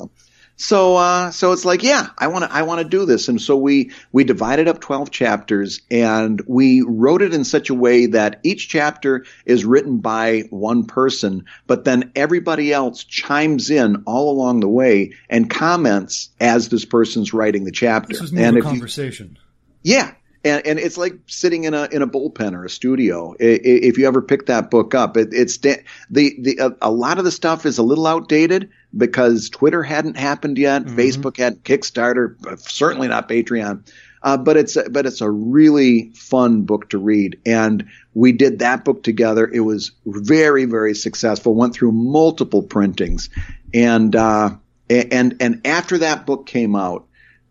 so, uh, so it's like, yeah, I want to, I want to do this. And so we, we divided up 12 chapters and we wrote it in such a way that each chapter is written by one person, but then everybody else chimes in all along the way and comments as this person's writing the chapter. This was more and a if you- conversation. yeah. And, and it's like sitting in a in a bullpen or a studio. If you ever pick that book up, it, it's the the a, lot of the stuff is a little outdated because Twitter hadn't happened yet, Facebook had Kickstarter, certainly not Patreon. Uh, but it's a, but it's a really fun book to read, and we did that book together. It was very very successful. Went through multiple printings, and uh, and and after that book came out,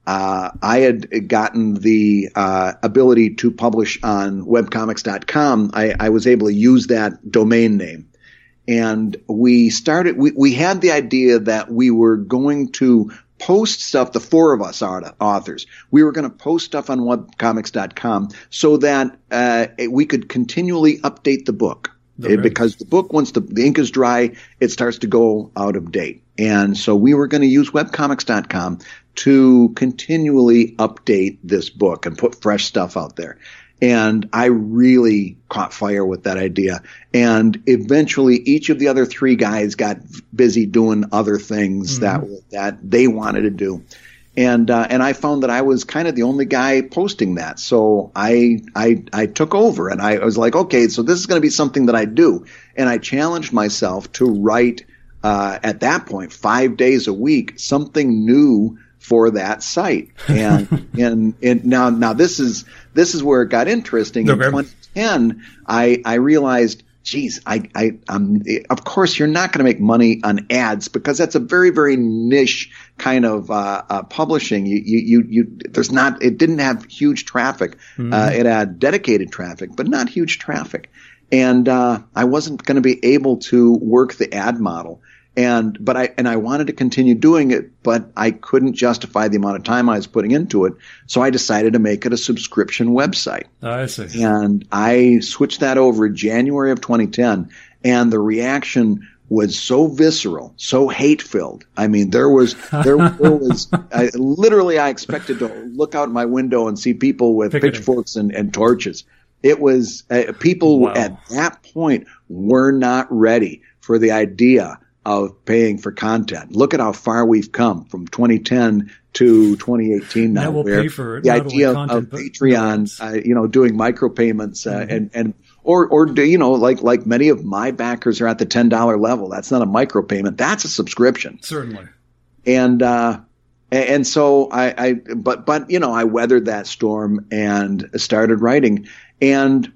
uh, I had gotten the uh, ability to publish on webcomics.com. I, I was able to use that domain name. And we started, we, we had the idea that we were going to post stuff, the four of us are authors, we were going to post stuff on webcomics.com so that uh, we could continually update the book. Okay. Because the book, once the, the ink is dry, it starts to go out of date. And so we were going to use webcomics.com to continually update this book and put fresh stuff out there. And I really caught fire with that idea. And eventually each of the other three guys got busy doing other things that, mm-hmm. that they wanted to do. And, uh, and I found that I was kind of the only guy posting that. So I, I, I took over and I was like, okay, so this is going to be something that I do. And I challenged myself to write, uh, at that point, five days a week, something new for that site. And, and, and now, now this is, this is where it got interesting. In 2010, I, I realized, geez, I, I, um, of course you're not going to make money on ads because that's a very, very niche kind of, uh, uh, publishing. You, you, you, you, there's not, it didn't have huge traffic. Uh, it had dedicated traffic, but not huge traffic. And, uh, I wasn't going to be able to work the ad model. And, but I, and I wanted to continue doing it, but I couldn't justify the amount of time I was putting into it. So I decided to make it a subscription website. I see. And I switched that over January of 2010, and the reaction was so visceral, so hate filled. I mean, there was, there, there was, I, literally, I expected to look out my window and see people with Picketing. pitchforks and, and torches. It was, uh, people Wow. at that point were not ready for the idea of paying for content. Look at how far we've come from 2010 to 2018 now. Now we'll where pay for it, The idea of- content, of Patreon, uh, you know, doing micropayments uh, Mm-hmm. and and or or do you know like like many of my backers are at the ten dollar level. That's not a micropayment. That's a subscription Certainly. and uh, and so I, I but but you know I weathered that storm and started writing, and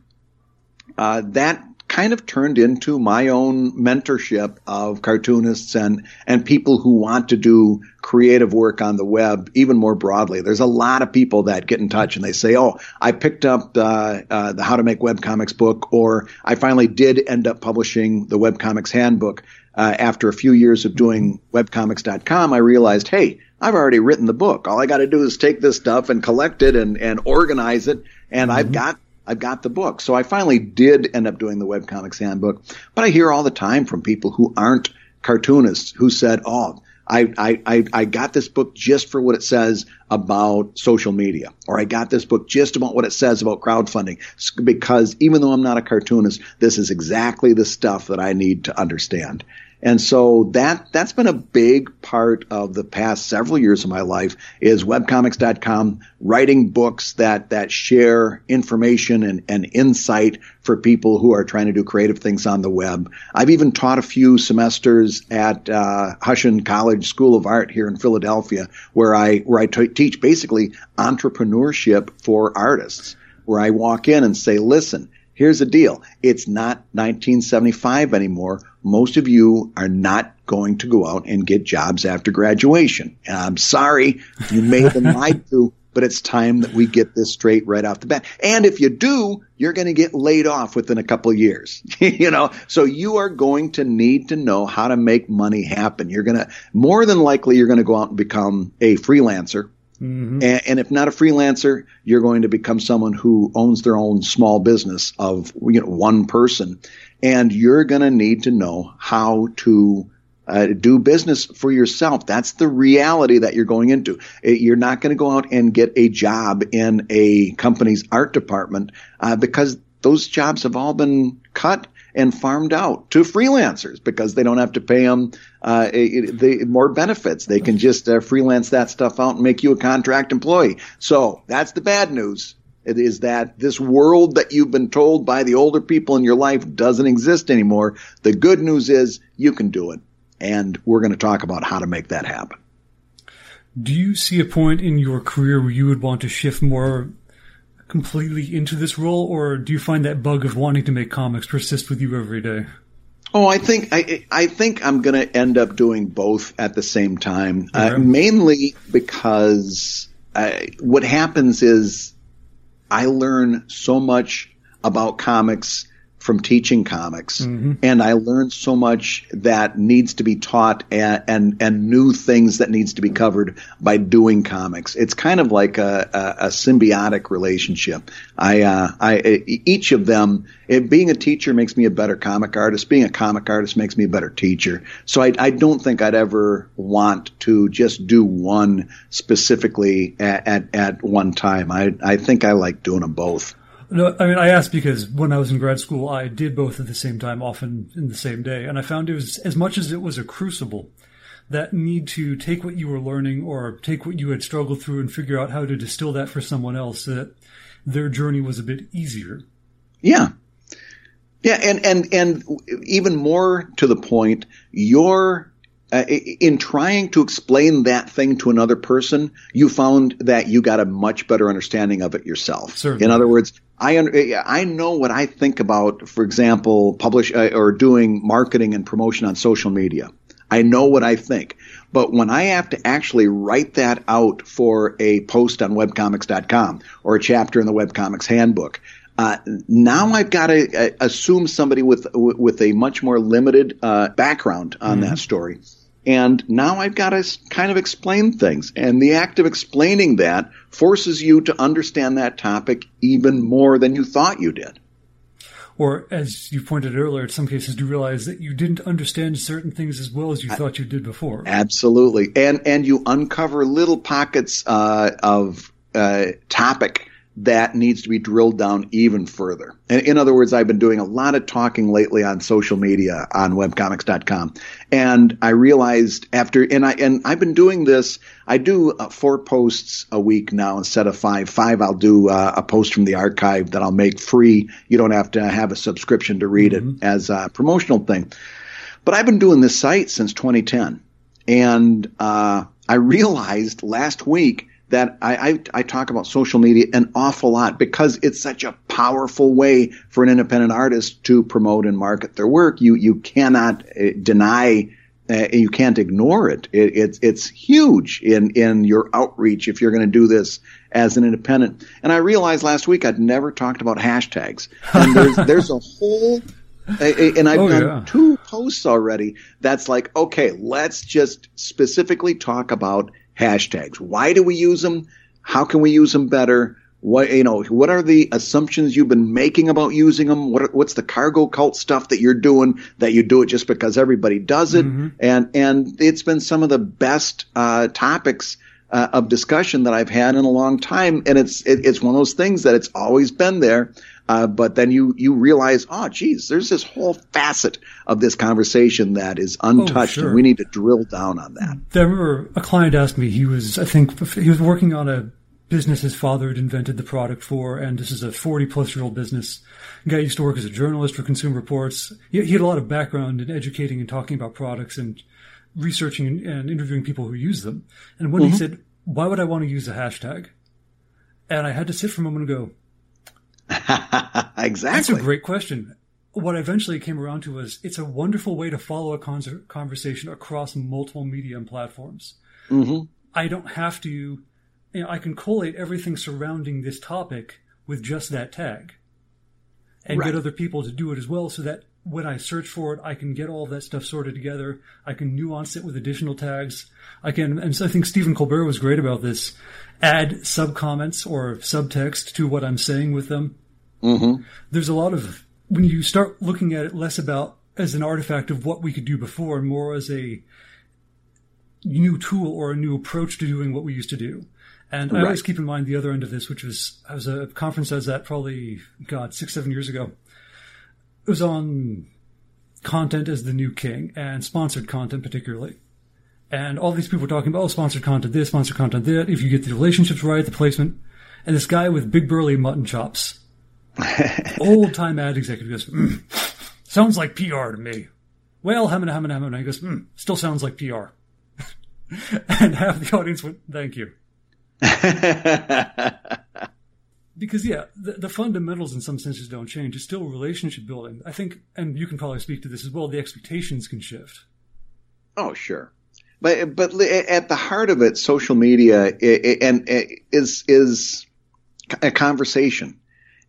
uh, that kind of turned into my own mentorship of cartoonists and and people who want to do creative work on the web even more broadly. There's a lot of people that get in touch and they say, "Oh, I picked up uh, uh, the How to Make Webcomics book," or "I finally did end up publishing the Webcomics Handbook." Uh, after a few years of doing webcomics.com, I realized, hey, I've already written the book. All I got to do is take this stuff and collect it and, and organize it, and I've got I've got the book. So I finally did end up doing the webcomics handbook. But I hear all the time from people who aren't cartoonists who said, "Oh, I, I, I, I got this book just for what it says about social media, or I got this book just about what it says about crowdfunding, because even though I'm not a cartoonist, this is exactly the stuff that I need to understand. And so that, that's been a big part of the past several years of my life is webcomics.com, writing books that, that share information and, and insight for people who are trying to do creative things on the web. I've even taught a few semesters at, uh, Hussian College School of Art here in Philadelphia, where I, where I t- teach basically entrepreneurship for artists, where I walk in and say, listen, Here's the deal. It's not 1975 anymore. Most of you are not going to go out and get jobs after graduation. And I'm sorry you made them lied to, but it's time that we get this straight right off the bat. And if you do, you're going to get laid off within a couple years. you know, so you are going to need to know how to make money happen. You're going to, more than likely, you're going to go out and become a freelancer. And, and if not a freelancer, you're going to become someone who owns their own small business of you know one person, and you're going to need to know how to uh, do business for yourself. That's the reality that you're going into. Uh, You're not going to go out and get a job in a company's art department uh, because those jobs have all been cut and farmed out to freelancers because they don't have to pay them uh, it, more benefits. They can just uh, freelance that stuff out and make you a contract employee. So that's the bad news. It is that this world that you've been told by the older people in your life doesn't exist anymore. The good news is you can do it. And we're going to talk about how to make that happen. Do you see a point in your career where you would want to shift more completely into this role, or do you find that bug of wanting to make comics persist with you every day? Oh, I think I I think I'm going to end up doing both at the same time. Uh, mainly because uh, what happens is I learn so much about comics from teaching comics, and I learned so much that needs to be taught and, and and new things that needs to be covered by doing comics. It's kind of like a, a, a symbiotic relationship. I uh, I each of them. It, being a teacher makes me a better comic artist. Being a comic artist makes me a better teacher. So I, I don't think I'd ever want to just do one specifically at, at, at one time. I I think I like doing them both. No, I mean, I asked because when I was in grad school, I did both at the same time, often in the same day, and I found it was as much as it was a crucible. That need to take what you were learning or take what you had struggled through and figure out how to distill that for someone else so that their journey was a bit easier. Yeah. Yeah, and and and even more to the point, you're uh, in trying to explain that thing to another person, you found that you got a much better understanding of it yourself. Certainly. In other words, I I know what I think about, for example, publish uh, or doing marketing and promotion on social media. I know what I think. But when I have to actually write that out for a post on webcomics.com or a chapter in the webcomics handbook, uh, now I've got to uh, assume somebody with with a much more limited uh, background on that story, and now I've got to kind of explain things. And the act of explaining that forces you to understand that topic even more than you thought you did. Or, as you pointed earlier, in some cases, you realize that you didn't understand certain things as well as you thought you did before. Absolutely, and and you uncover little pockets uh, of uh, topic that needs to be drilled down even further. And in other words, I've been doing a lot of talking lately on social media on webcomics.com. And I realized after, and I, and I've been doing this, I do uh, four posts a week now instead of five. Five, I'll do uh, a post from the archive that I'll make free. You don't have to have a subscription to read mm-hmm. it as a promotional thing. But I've been doing this site since 2010. And, uh, I realized last week that I, I, I, talk about social media an awful lot because it's such a powerful way for an independent artist to promote and market their work. You you cannot uh, deny. Uh, you can't ignore it. it. It's it's huge in in your outreach if you're going to do this as an independent. And I realized last week I'd never talked about hashtags. And there's there's a whole and I've oh, done yeah. two posts already. That's like, okay, let's just specifically talk about hashtags. Why do we use them? How can we use them better? What you know? What are the assumptions you've been making about using them? What what's the cargo cult stuff that you're doing that you do it just because everybody does it? Mm-hmm. And and it's been some of the best uh, topics uh, of discussion that I've had in a long time. And it's it, it's one of those things that it's always been there. Uh, but then you you realize, oh, geez, there's this whole facet of this conversation that is untouched, oh, sure. and we need to drill down on that. I remember a client asked me. He was, I think, he was working on a business his father had invented the product for, and this is a 40 plus year old business. The guy used to work as a journalist for Consumer Reports. He, he had a lot of background in educating and talking about products and researching and, and interviewing people who use them. And when mm-hmm. he said, "Why would I want to use a hashtag?" and I had to sit for a moment and go, exactly. That's a great question. What I eventually came around to was it's a wonderful way to follow a con- conversation across multiple media and platforms. Mm-hmm. I don't have to, you know, I can collate everything surrounding this topic with just that tag and right. get other people to do it as well so that when I search for it, I can get all that stuff sorted together. I can nuance it with additional tags. I can, and so I think Stephen Colbert was great about this. Add sub comments or subtext to what I'm saying with them. Mm-hmm. There's a lot of, when you start looking at it less about as an artifact of what we could do before and more as a new tool or a new approach to doing what we used to do. And right. I always keep in mind the other end of this, which was, I was at a conference I was at probably, God, six, seven years ago it was on content as the new king and sponsored content particularly. And all these people were talking about, oh, sponsored content this, sponsored content that, if you get the relationships right, the placement. And this guy with big burly mutton chops, old time ad executive goes, mm, sounds like PR to me. Well, hamina, hamina, hamina. He goes, mm, still sounds like PR. and half the audience went, thank you because yeah, the, the, fundamentals in some senses don't change. It's still relationship building. I think, and you can probably speak to this as well. The expectations can shift. Oh, sure, but but at the heart of it, social media and is is a conversation.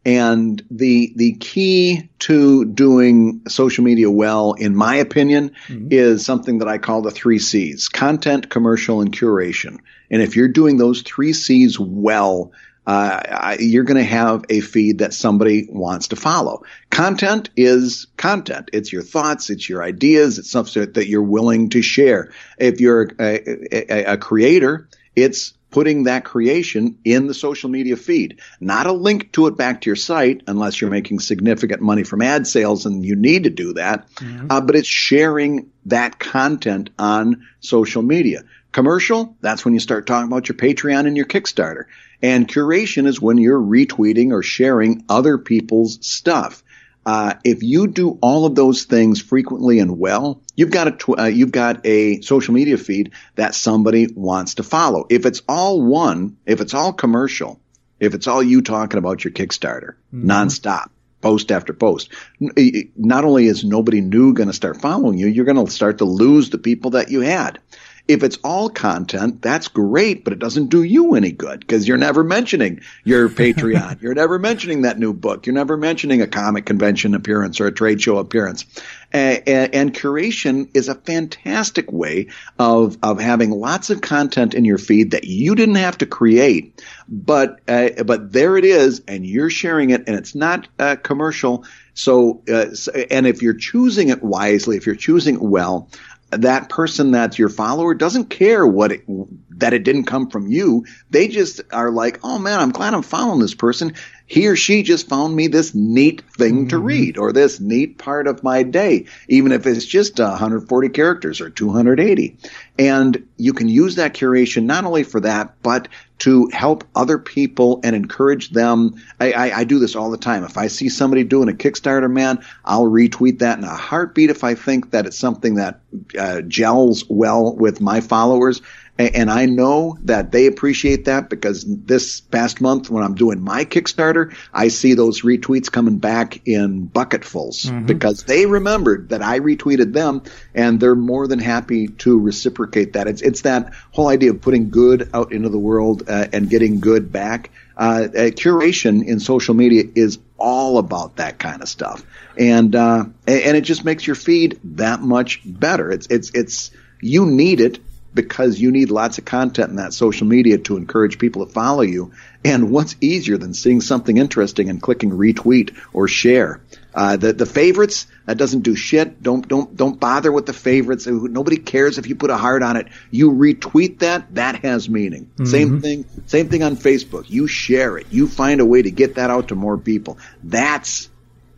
And the the key to doing social media well, in my opinion, mm-hmm. is something that I call the three C's: content, commercial, and curation. And if you're doing those three C's well, uh, you're going to have a feed that somebody wants to follow. Content is content. It's your thoughts. It's your ideas. It's something that you're willing to share. If you're a, a, a creator, it's putting that creation in the social media feed, not a link to it back to your site unless you're making significant money from ad sales and you need to do that. Mm-hmm. Uh, but it's sharing that content on social media. Commercial, that's when you start talking about your Patreon and your Kickstarter. And curation is when you're retweeting or sharing other people's stuff. Uh, if you do all of those things frequently and well, you've got a tw- uh, you've got a social media feed that somebody wants to follow. If it's all one, if it's all commercial, if it's all you talking about your Kickstarter mm-hmm. nonstop, post after post, not only is nobody new going to start following you, you're going to start to lose the people that you had. If it's all content, that's great, but it doesn't do you any good because you're never mentioning your Patreon. you're never mentioning that new book. You're never mentioning a comic convention appearance or a trade show appearance. And, and, curation is a fantastic way of, of having lots of content in your feed that you didn't have to create, but, uh, but there it is and you're sharing it and it's not uh, commercial. So, uh, and if you're choosing it wisely, if you're choosing it well, that person that's your follower doesn't care what it, that it didn't come from you. They just are like, oh man, I'm glad I'm following this person. He or she just found me this neat thing mm-hmm. to read or this neat part of my day, even if it's just 140 characters or 280. And you can use that curation not only for that, but to help other people and encourage them. I, I, I, do this all the time. If I see somebody doing a Kickstarter, man, I'll retweet that in a heartbeat if I think that it's something that uh, gels well with my followers. And I know that they appreciate that because this past month when I'm doing my Kickstarter, I see those retweets coming back in bucketfuls mm-hmm. because they remembered that I retweeted them and they're more than happy to reciprocate that. It's, it's that whole idea of putting good out into the world uh, and getting good back. Uh, uh, curation in social media is all about that kind of stuff. And, uh, and it just makes your feed that much better. It's, it's, it's, you need it because you need lots of content in that social media to encourage people to follow you. And what's easier than seeing something interesting and clicking retweet or share? Uh, the the favorites that doesn't do shit. Don't don't don't bother with the favorites. Nobody cares if you put a heart on it. You retweet that. That has meaning. Mm-hmm. Same thing. Same thing on Facebook. You share it. You find a way to get that out to more people. That's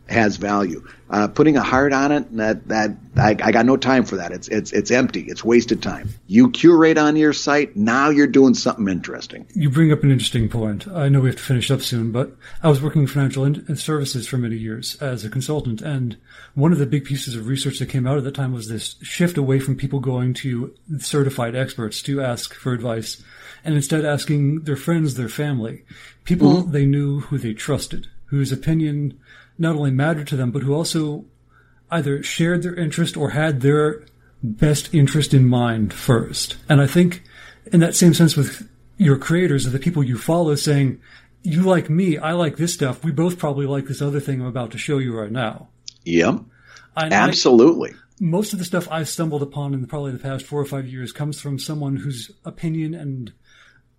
has value. Uh, putting a heart on it, that that I, I, got no time for that. It's it's it's empty. It's wasted time. You curate on your site. Now you're doing something interesting. You bring up an interesting point. I know we have to finish up soon, but I was working in financial in- services for many years as a consultant, and one of the big pieces of research that came out at that time was this shift away from people going to certified experts to ask for advice, and instead asking their friends, their family, people mm-hmm. they knew who they trusted, whose opinion not only mattered to them, but who also either shared their interest or had their best interest in mind first. And I think in that same sense with your creators or the people you follow saying, you like me, I like this stuff. We both probably like this other thing I'm about to show you right now. Yep. I, Absolutely. I, most of the stuff I've stumbled upon in probably the past four or five years comes from someone whose opinion and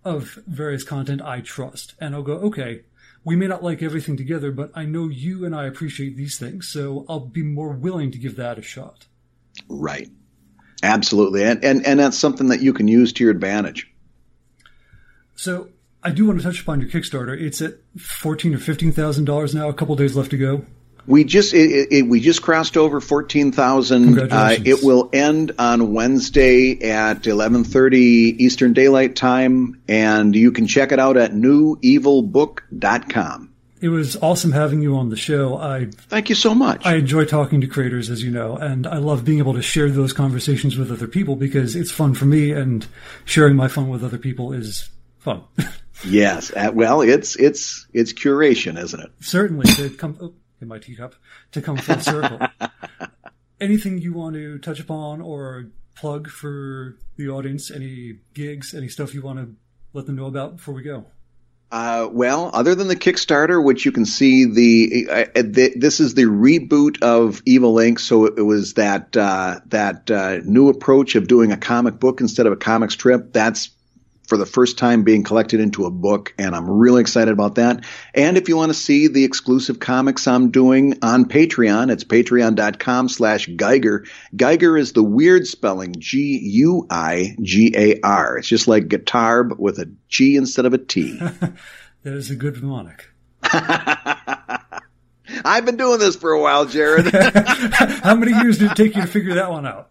of various content I trust. And I'll go, okay, we may not like everything together, but I know you and I appreciate these things, so I'll be more willing to give that a shot. Right. Absolutely. And and, and that's something that you can use to your advantage. So I do want to touch upon your Kickstarter. It's at fourteen or fifteen thousand dollars now, a couple days left to go. We just it, it, we just crossed over fourteen thousand. Uh, it will end on Wednesday at eleven thirty Eastern Daylight Time, and you can check it out at newevilbook.com. It was awesome having you on the show. I thank you so much. I enjoy talking to creators, as you know, and I love being able to share those conversations with other people because it's fun for me, and sharing my fun with other people is fun. yes, uh, well, it's it's it's curation, isn't it? Certainly. In my teacup to come full circle. Anything you want to touch upon or plug for the audience? Any gigs? Any stuff you want to let them know about before we go? Uh, well, other than the Kickstarter, which you can see the, uh, the this is the reboot of Evil Inc. So it, it was that uh, that uh, new approach of doing a comic book instead of a comic strip. That's for the first time being collected into a book, and I'm really excited about that. And if you want to see the exclusive comics I'm doing on Patreon, it's patreon.com slash Guigar. Guigar is the weird spelling, G-U-I-G-A-R. It's just like guitar, but with a G instead of a T. that is a good mnemonic. I've been doing this for a while, Jared. How many years did it take you to figure that one out?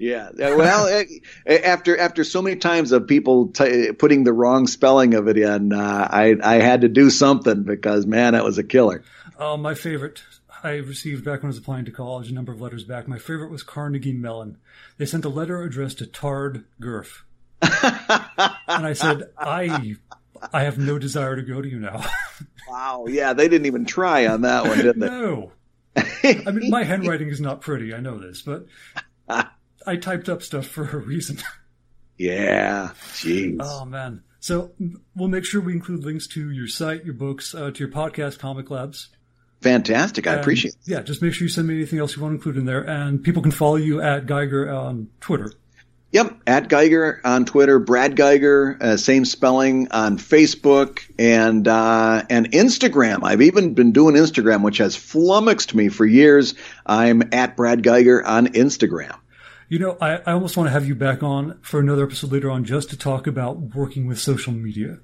Yeah. Well, eh, eh, after after so many times of people t- putting the wrong spelling of it in, uh, I I had to do something because man, that was a killer. Oh, my favorite I received back when I was applying to college, a number of letters back. My favorite was Carnegie Mellon. They sent a letter addressed to Tard Gurf, and I said, I I have no desire to go to you now. wow. Yeah, they didn't even try on that one, did they? no. I mean, my handwriting is not pretty. I know this, but I typed up stuff for a reason. Yeah, jeez. Oh man. So we'll make sure we include links to your site, your books, uh, to your podcast, Comic Labs. Fantastic. I and, appreciate it. Yeah, just make sure you send me anything else you want to include in there. And people can follow you at Guigar on Twitter. Yep, at Guigar on Twitter, Brad Guigar, uh, same spelling on Facebook and uh, and Instagram. I've even been doing Instagram, which has flummoxed me for years. I'm at Brad Guigar on Instagram. You know, I, I almost want to have you back on for another episode later on just to talk about working with social media.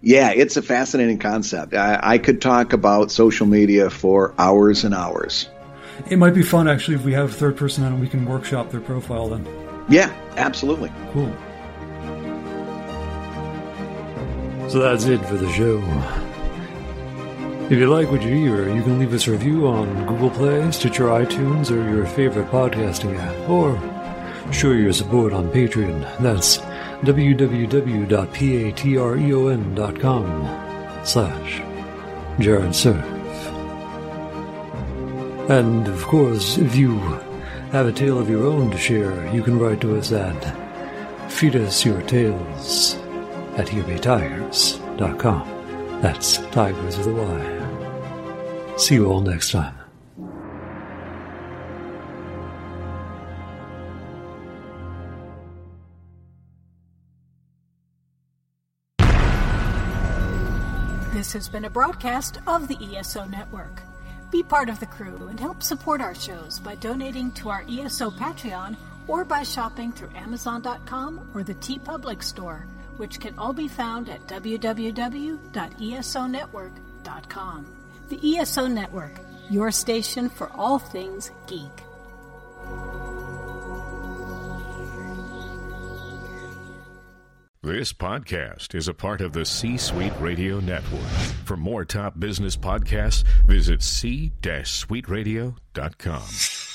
Yeah, it's a fascinating concept. I, I could talk about social media for hours and hours. It might be fun actually if we have a third person on and we can workshop their profile then. Yeah, absolutely. Cool. So that's it for the show. If you like what you hear, you can leave us a review on Google Play, Stitcher, iTunes, or your favorite podcasting app, or show your support on Patreon. That's www.patreon.com slash Jared Surf. And, of course, if you have a tale of your own to share, you can write to us at feed us your tales at herebetigers.com. That's Tigers of the Y. See you all next time. This has been a broadcast of the ESO Network. Be part of the crew and help support our shows by donating to our ESO Patreon or by shopping through Amazon.com or the TeePublic Store, which can all be found at www.esonetwork.com. The ESO Network, your station for all things geek. This podcast is a part of the C Suite Radio Network. For more top business podcasts, visit c-suiteradio.com.